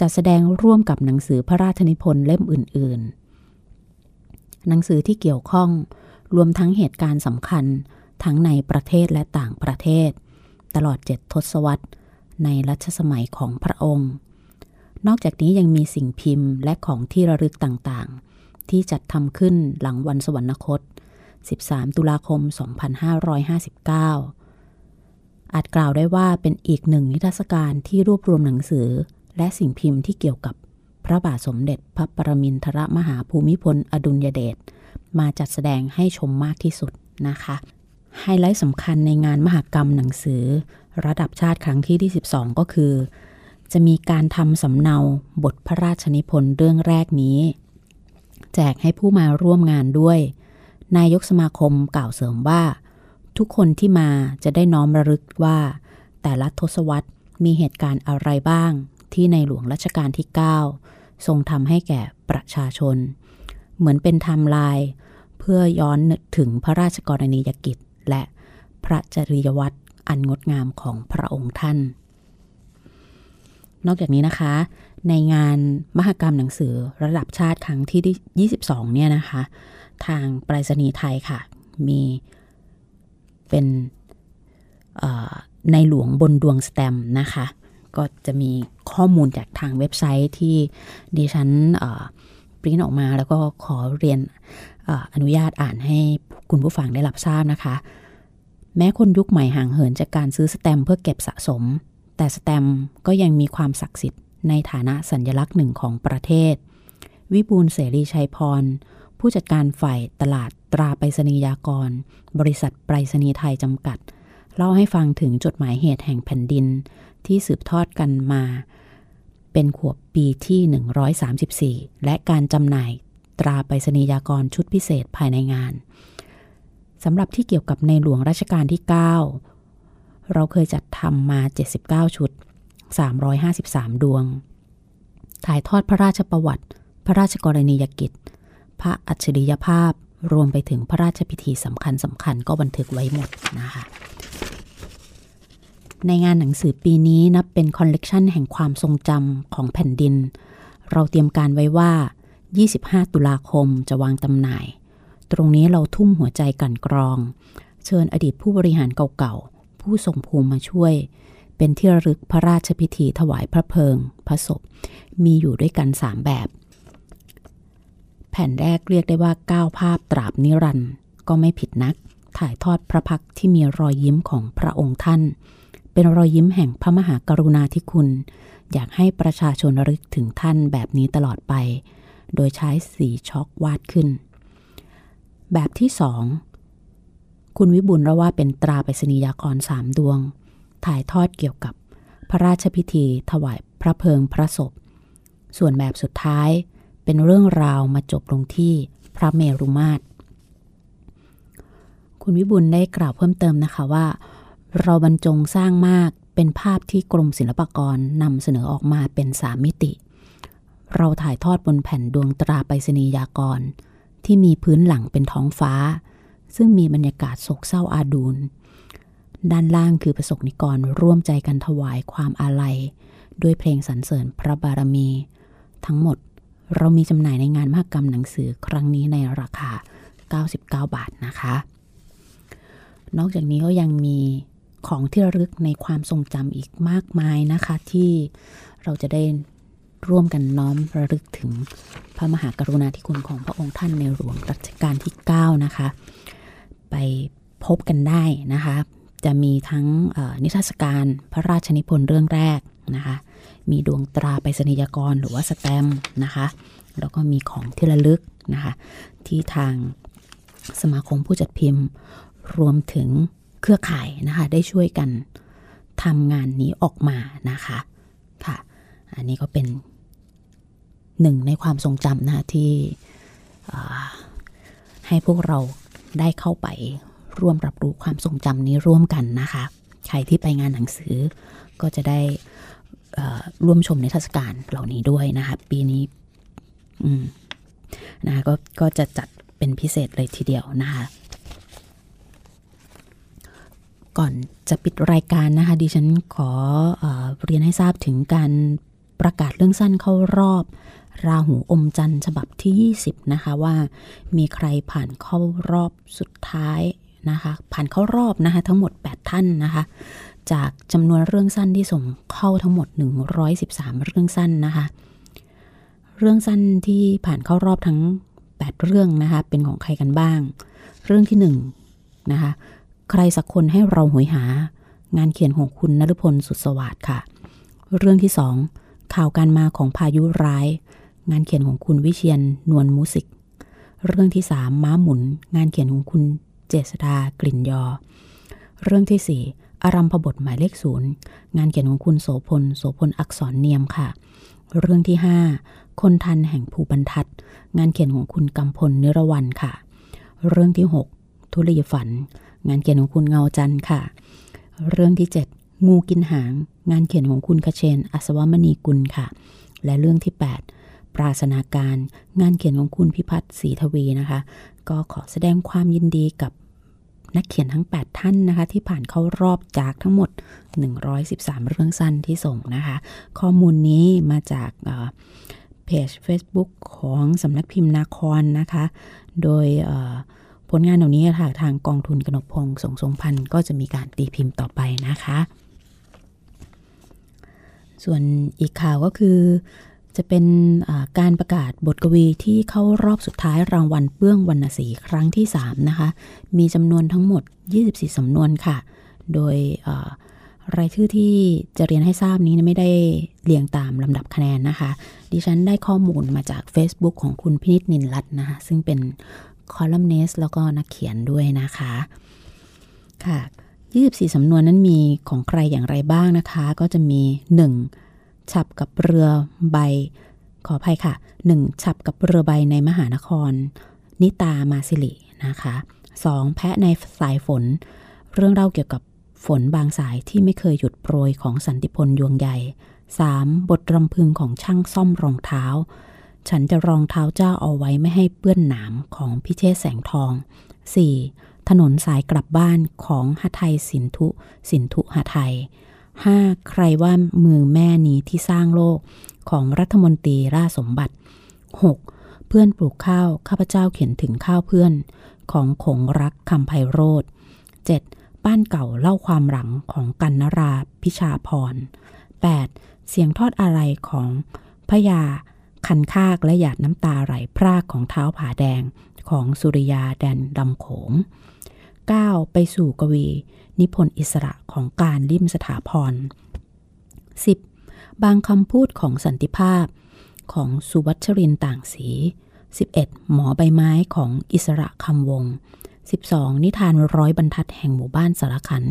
B: จะแสดงร่วมกับหนังสือพระราชนิพนธ์เล่มอื่น ๆ หนังสือที่เกี่ยวข้องรวมทั้งเหตุการณ์สำคัญทั้งในประเทศและต่างประเทศ ตลอดเจ็ดทศวรรษในรัชสมัยของพระองค์ นอกจากนี้ยังมีสิ่งพิมพ์และของที่ระลึกต่างๆ ที่จัดทำขึ้นหลังวันสวรรคต 13 ตุลาคม 2559 อาจกล่าวได้ว่าเป็นอีกหนึ่งนิทรรศการที่รวบรวมหนังสือ และสิ่งพิมพ์ที่เกี่ยวกับพระบาทสมเด็จพระปรมินทรมหาภูมิพล อดุลยเดชมาจัดแสดงให้ชมมากที่สุดนะคะ ไฮไลท์สำคัญในงานมหกรรมหนังสือ ระดับชาติครั้งที่ที่12ก็คือ จะมีการทำสำเนาบทพระราชนิพนธ์เรื่องแรกนี้ แจกให้ผู้มาร่วมงานด้วย นายกสมาคมกล่าวเสริมว่า ทุกคนที่มาจะได้น้อมระลึกว่า แต่ละทศวรรษมีเหตุการณ์อะไรบ้าง ที่ในหลวงรัชกาลที่ 9 ทรงทำให้แก่ประชาชน เหมือนเป็นไทม์ไลน์เพื่อย้อนนึกถึงพระราชกรณียกิจ และพระจริยวัตรอันงดงามของพระองค์ท่าน นอกจากนี้นะคะ ในงานมหกรรมหนังสือระดับชาติครั้งที่ 22 เนี่ยนะคะ ทางไปรษณีย์ไทยค่ะ มีเป็นในหลวงบนดวงสแตมนะคะ ก็จะมีข้อมูลจากทางเว็บไซต์ที่ดิฉันปริ้นออกมาแล้วก็ขอเรียนอนุญาตอ่านให้คุณผู้ฟังได้รับทราบนะคะ แม้คนยุคใหม่ห่างเหินจากการซื้อสแตมเพื่อเก็บสะสม แต่สแตมก็ยังมีความศักดิ์สิทธิ์ในฐานะสัญลักษณ์หนึ่งของประเทศ วิบูลเสรีชัยพร ผู้จัดการฝ่ายตลาดตราไปรษณียากร บริษัทไปรษณีย์ไทยจำกัด เล่าให้ฟังถึงจดหมายเหตุแห่งแผ่นดิน ที่สืบทอดกันมา เป็นขวบปีที่ 134 และการจำหน่ายตราไปรษณียากรชุดพิเศษภายในงานสำหรับที่เกี่ยวกับในหลวงรัชกาลที่ 9 เราเคยจัดทำมา 79 ชุด 353 ดวง ถ่ายทอดพระราชประวัติ พระราชกรณียกิจ พระอัจฉริยภาพรวมไปถึงพระราชพิธีสำคัญสำคัญก็บันทึกไว้หมดนะคะ ในงานหนังสือปีนี้นับเป็นคอลเลกชันแห่งความทรงจำของแผ่นดิน เราเตรียมการไว้ว่า 25 ตุลาคมจะวางจำหน่าย ตรงนี้เราทุ่มหัวใจกันกรอง เชิญอดีตผู้บริหารเก่าๆ ผู้ทรงภูมิมาช่วย เป็นที่ระลึกพระราชพิธีถวายพระเพลิง พระศพ มีอยู่ด้วยกัน 3 แบบ แผ่นแรกเรียกได้ว่าก้าวภาพตราบนิรันด์ก็ไม่ผิดนัก ถ่ายทอดพระพักที่มีรอยยิ้มของพระองค์ท่าน เป็นรอยยิ้มแห่งพระมหากรุณาธิคุณ อยากให้ประชาชนรึกถึงท่านแบบนี้ตลอดไป โดยใช้สีช็อกวาดขึ้น แบบที่สองคุณวิบุลระว่าเป็นตราไปรษณียากรสามดวง ถ่ายทอดเกี่ยวกับพระราชพิธีถวายพระเพลิงพระศพ ส่วนแบบสุดท้ายเป็นเรื่องราวมาจบลงที่พระเมรุมาตร คุณวิบุลได้กล่าวเพิ่มเติมนะคะว่า เราบรรจงสร้างมากเป็นภาพที่กรมศิลปากรนำเสนอออกมาเป็นสามมิติ เราถ่ายทอดบนแผ่นดวงตราไปรษณียากร ที่มีพื้นหลังเป็นท้องฟ้า ซึ่งมีบรรยากาศโศกเศร้าอาดูลด้านล่างคือประสบนิกรร่วมใจกันถวายความอาลัย ด้วยเพลงสรรเสริญพระบารมี ทั้งหมดเรามีจำหน่ายในงานมหกรรมหนังสือครั้งนี้ในราคา 99 บาทนะคะ นอกจากนี้ก็ยังมี ของที่ระลึกในความทรงจำอีกมากมายนะคะ ที่เราจะได้ร่วมกันน้อมระลึกถึงพระมหากรุณาธิคุณของพระองค์ท่านในหลวงรัชกาลที่ 9 นะคะ ไปพบกันได้นะคะ จะมีทั้งนิทรรศการพระราชนิพนธ์เรื่องแรกนะคะ มีดวงตราไปรษณียากรหรือว่าสแตมป์นะคะ แล้วก็มีของที่ระลึกนะคะ ที่ทางสมาคมผู้จัดพิมพ์ รวมถึง เครือข่ายนะคะ ได้ช่วยกันทำงานนี้ออกมานะคะค่ะ อันนี้ก็เป็นหนึ่งในความทรงจำนะคะที่ให้พวกเราได้เข้าไปร่วมรับรู้ความทรงจำนี้ร่วมกันนะคะ ใครที่ไปงานหนังสือก็จะได้ร่วมชมในเทศกาลเหล่านี้ด้วยนะคะ ปีนี้นะก็ก็จะจัดเป็นพิเศษเลยทีเดียวนะคะ ก่อนจะปิดรายการนะคะ ดิฉันขอเอเรียนให้ทราบถึงการประกาศเรื่องสั้นเข้ารอบ ราหูอมจันทร์ฉบับที่ 20 นะคะว่ามีใครผ่านเข้ารอบสุดท้ายนะคะ ผ่านเข้ารอบนะคะ ทั้งหมด 8 ท่านนะคะ จากจำนวนเรื่องสั้นที่ส่งเข้าทั้งหมด 113 เรื่องสั้นนะคะ เรื่องสั้นที่ผ่านเข้ารอบทั้ง 8 เรื่องนะคะ เป็นของใครกันบ้าง เรื่องที่1นะคะ ใครสักคนให้เราหวยหา งานเขียนของคุณนฤพลสุดสวัสดิ์ค่ะ เรื่องที่2ข่าวการมาของพายุร้าย งานเขียนของคุณวิเชียนนวลมูสิก เรื่องที่3ม้าหมุน งานเขียนของคุณเจษดากลิ่นยอ เรื่องที่4อารัมพบทหมายเลขศูนย์งานเขียนของคุณโสพลโสพลอักษรเนียมค่ะ เรื่องที่ 5 คนทันแห่งภูบรรทัด งานเขียนของคุณกำพลนิรวันค่ะ เรื่องที่ 6 ทุลีฝัน งานเขียนของคุณเงาจันค่ะ เรื่องที่ 7 งูกินหาง งานเขียนของคุณคเชน อัศวมณีกุลค่ะ และเรื่องที่ 8 ปราศนาการ งานเขียนของคุณพิพัฒน์ศรีทวีนะคะ ก็ขอแสดงความยินดีกับนักเขียนทั้ง 8 ท่านนะคะ ที่ผ่านเข้ารอบจากทั้งหมด 113 เรื่องสั้นที่ส่งนะคะ ข้อมูลนี้มาจากเพจ Facebook ของสำนักพิมพ์นาครนะคะ โดย ผลงานเหล่านี้ค่ะทางกองทุนกนกพงสงสงพันธ์ก็จะมีการตีพิมพ์ต่อไปนะคะ ส่วนอีกข่าวก็คือจะเป็นการประกาศบทกวีที่เข้ารอบสุดท้ายรางวัลเปื้องวรรณสีครั้งที่ 3 นะคะ มีจำนวนทั้งหมด 24 สำนวนค่ะ โดยรายชื่อที่จะเรียนให้ทราบนี้ไม่ได้เรียงตามลำดับคะแนนนะคะ ดิฉันได้ข้อมูลมาจาก Facebook ของคุณพินิจนินรัตน์นะคะ ซึ่งเป็น คอลัมเนสแล้วก็นักเขียนด้วยนะคะค่ะ24สำนวนนั้นมีของใครอย่างไรบ้างนะคะ ก็จะมี 1. ฉับกับเรือใบ ขออภัยค่ะหนึ่งฉับกับเรือใบในมหานคร นิตามาสิรินะคะสองแพะในสายฝน เรื่องเล่าเกี่ยวกับฝนบางสายที่ไม่เคยหยุดโปรยของสันติพลยวงใหญ่ 3. บทรำพึงของช่างซ่อมรองเท้า ฉันจะรองเท้าเจ้าเอาไว้ไม่ให้เปื้อนหนามของพิเชษแสงทอง 4. ถนนสายกลับบ้านของหไทยสินทุสินทุหไทย 5. ใครว่ามือแม่นี้ที่สร้างโลกของรัฐมนตรีราสมบัติ 6. เพื่อนปลูกข้าว ข้าพเจ้าเขียนถึงข้าวเพื่อน ของขงรักคำไพโรธ 7. บ้านเก่าเล่าความหลังของกันนราพิชาพร 8. เสียงทอดอะไรของพยา คันคากและหยาดน้ำตาไหลพรากของเท้าผาแดงของสุริยาแดนดำโขง 9. ไปสู่กวี นิพนธ์อิสระของการริมสถาพร 10. บางคำพูดของสันติภาพของสุวัชรินต่างสี 11. หมอใบไม้ของอิสระคำวง 12. นิทานร้อยบรรทัดแห่งหมู่บ้านสารขัน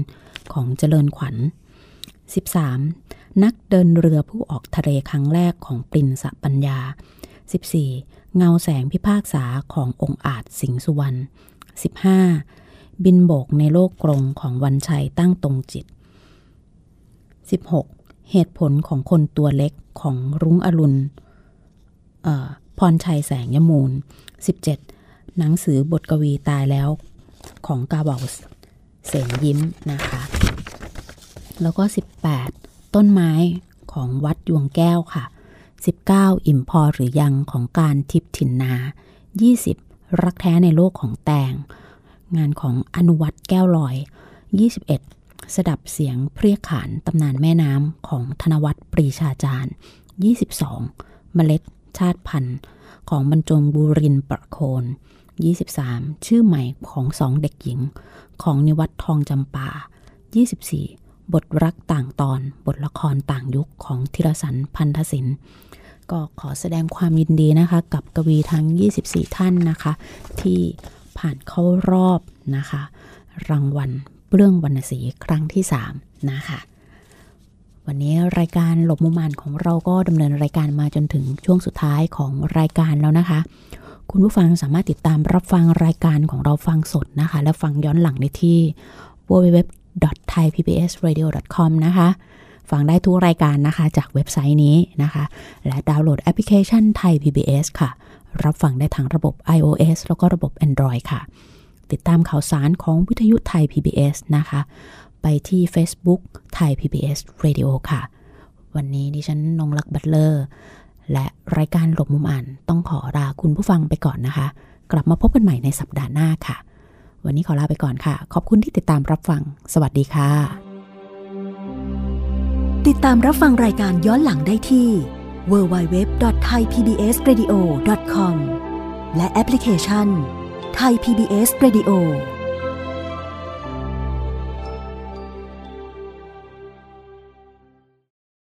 B: ของเจริญขวัญ 13. นักเดินเรือผู้ออกทะเลครั้งแรกของปรินสปัญญา 14. เงาแสงพิพากษาขององค์อาจสิงสุวรรณ 15. บินโบกในโลกกรงของวันชัยตั้งตรงจิต 16. เหตุผลของคนตัวเล็กของรุ้งอรุณพรชัยแสงยมูล 17. หนังสือบทกวีตายแล้วของกาเบาเสนยิ้มนะคะ แล้วก็ 18 ต้นไม้ของวัดยวงแก้วค่ะ 19 อิ่มพอหรือยังของการทิพถิ่นนา 20 รักแท้ในโลกของแตง งานของอนุวัตแก้วลอย 21 สดับเสียงเพรียขานตำนานแม่น้ำของธนวัตรปรีชาจารย์ 22 เมล็ดชาติพันธุ์ของบรรจงบูรินประโคน 23 ชื่อใหม่ของสองเด็กหญิง ของนิวัตทองจำปา 24 บทรักต่างตอน บทละครต่างยุคของธีรสันพันธศินก็ขอแสดงความยินดีนะคะ กับกวีทั้ง 24 ท่านนะคะ ที่ผ่านเข้ารอบนะคะ รางวัลเรื่องวรรณศรีครั้งที่ 3 นะคะ วันนี้รายการหลบมุมานของเราก็ดำเนินรายการมาจนถึงช่วงสุดท้ายของรายการแล้วนะคะ คุณผู้ฟังสามารถติดตามรับฟังรายการของเราฟังสดนะคะ และฟังย้อนหลังได้ที่ www www.thaipbsradio.com นะคะฟังได้ทุกรายการนะคะ จากเว็บไซต์นี้นะคะ และดาวน์โหลดแอปพลิเคชันไทย PBS ค่ะ รับฟังได้ทั้งระบบ iOS แล้วก็ระบบ Android ค่ะ ติดตามข่าวสารของวิทยุไทย PBS นะคะ ไปที่ Facebook ไทย PBS Radio ค่ะ วันนี้ดิฉันนงลักษ์บัตเลอร์ และรายการหลบมุมอ่านต้องขอลาคุณผู้ฟังไปก่อนนะคะ กลับมาพบกันใหม่ในสัปดาห์หน้าค่ะ วันนี้ขอลาไปก่อนค่ะ ขอบคุณที่ติดตามรับฟัง สวัสดีค่ะ
A: ติดตามรับฟังรายการย้อนหลังได้ที่ www.thaipbsradio.com และแอปพลิเคชัน Thai PBS Radio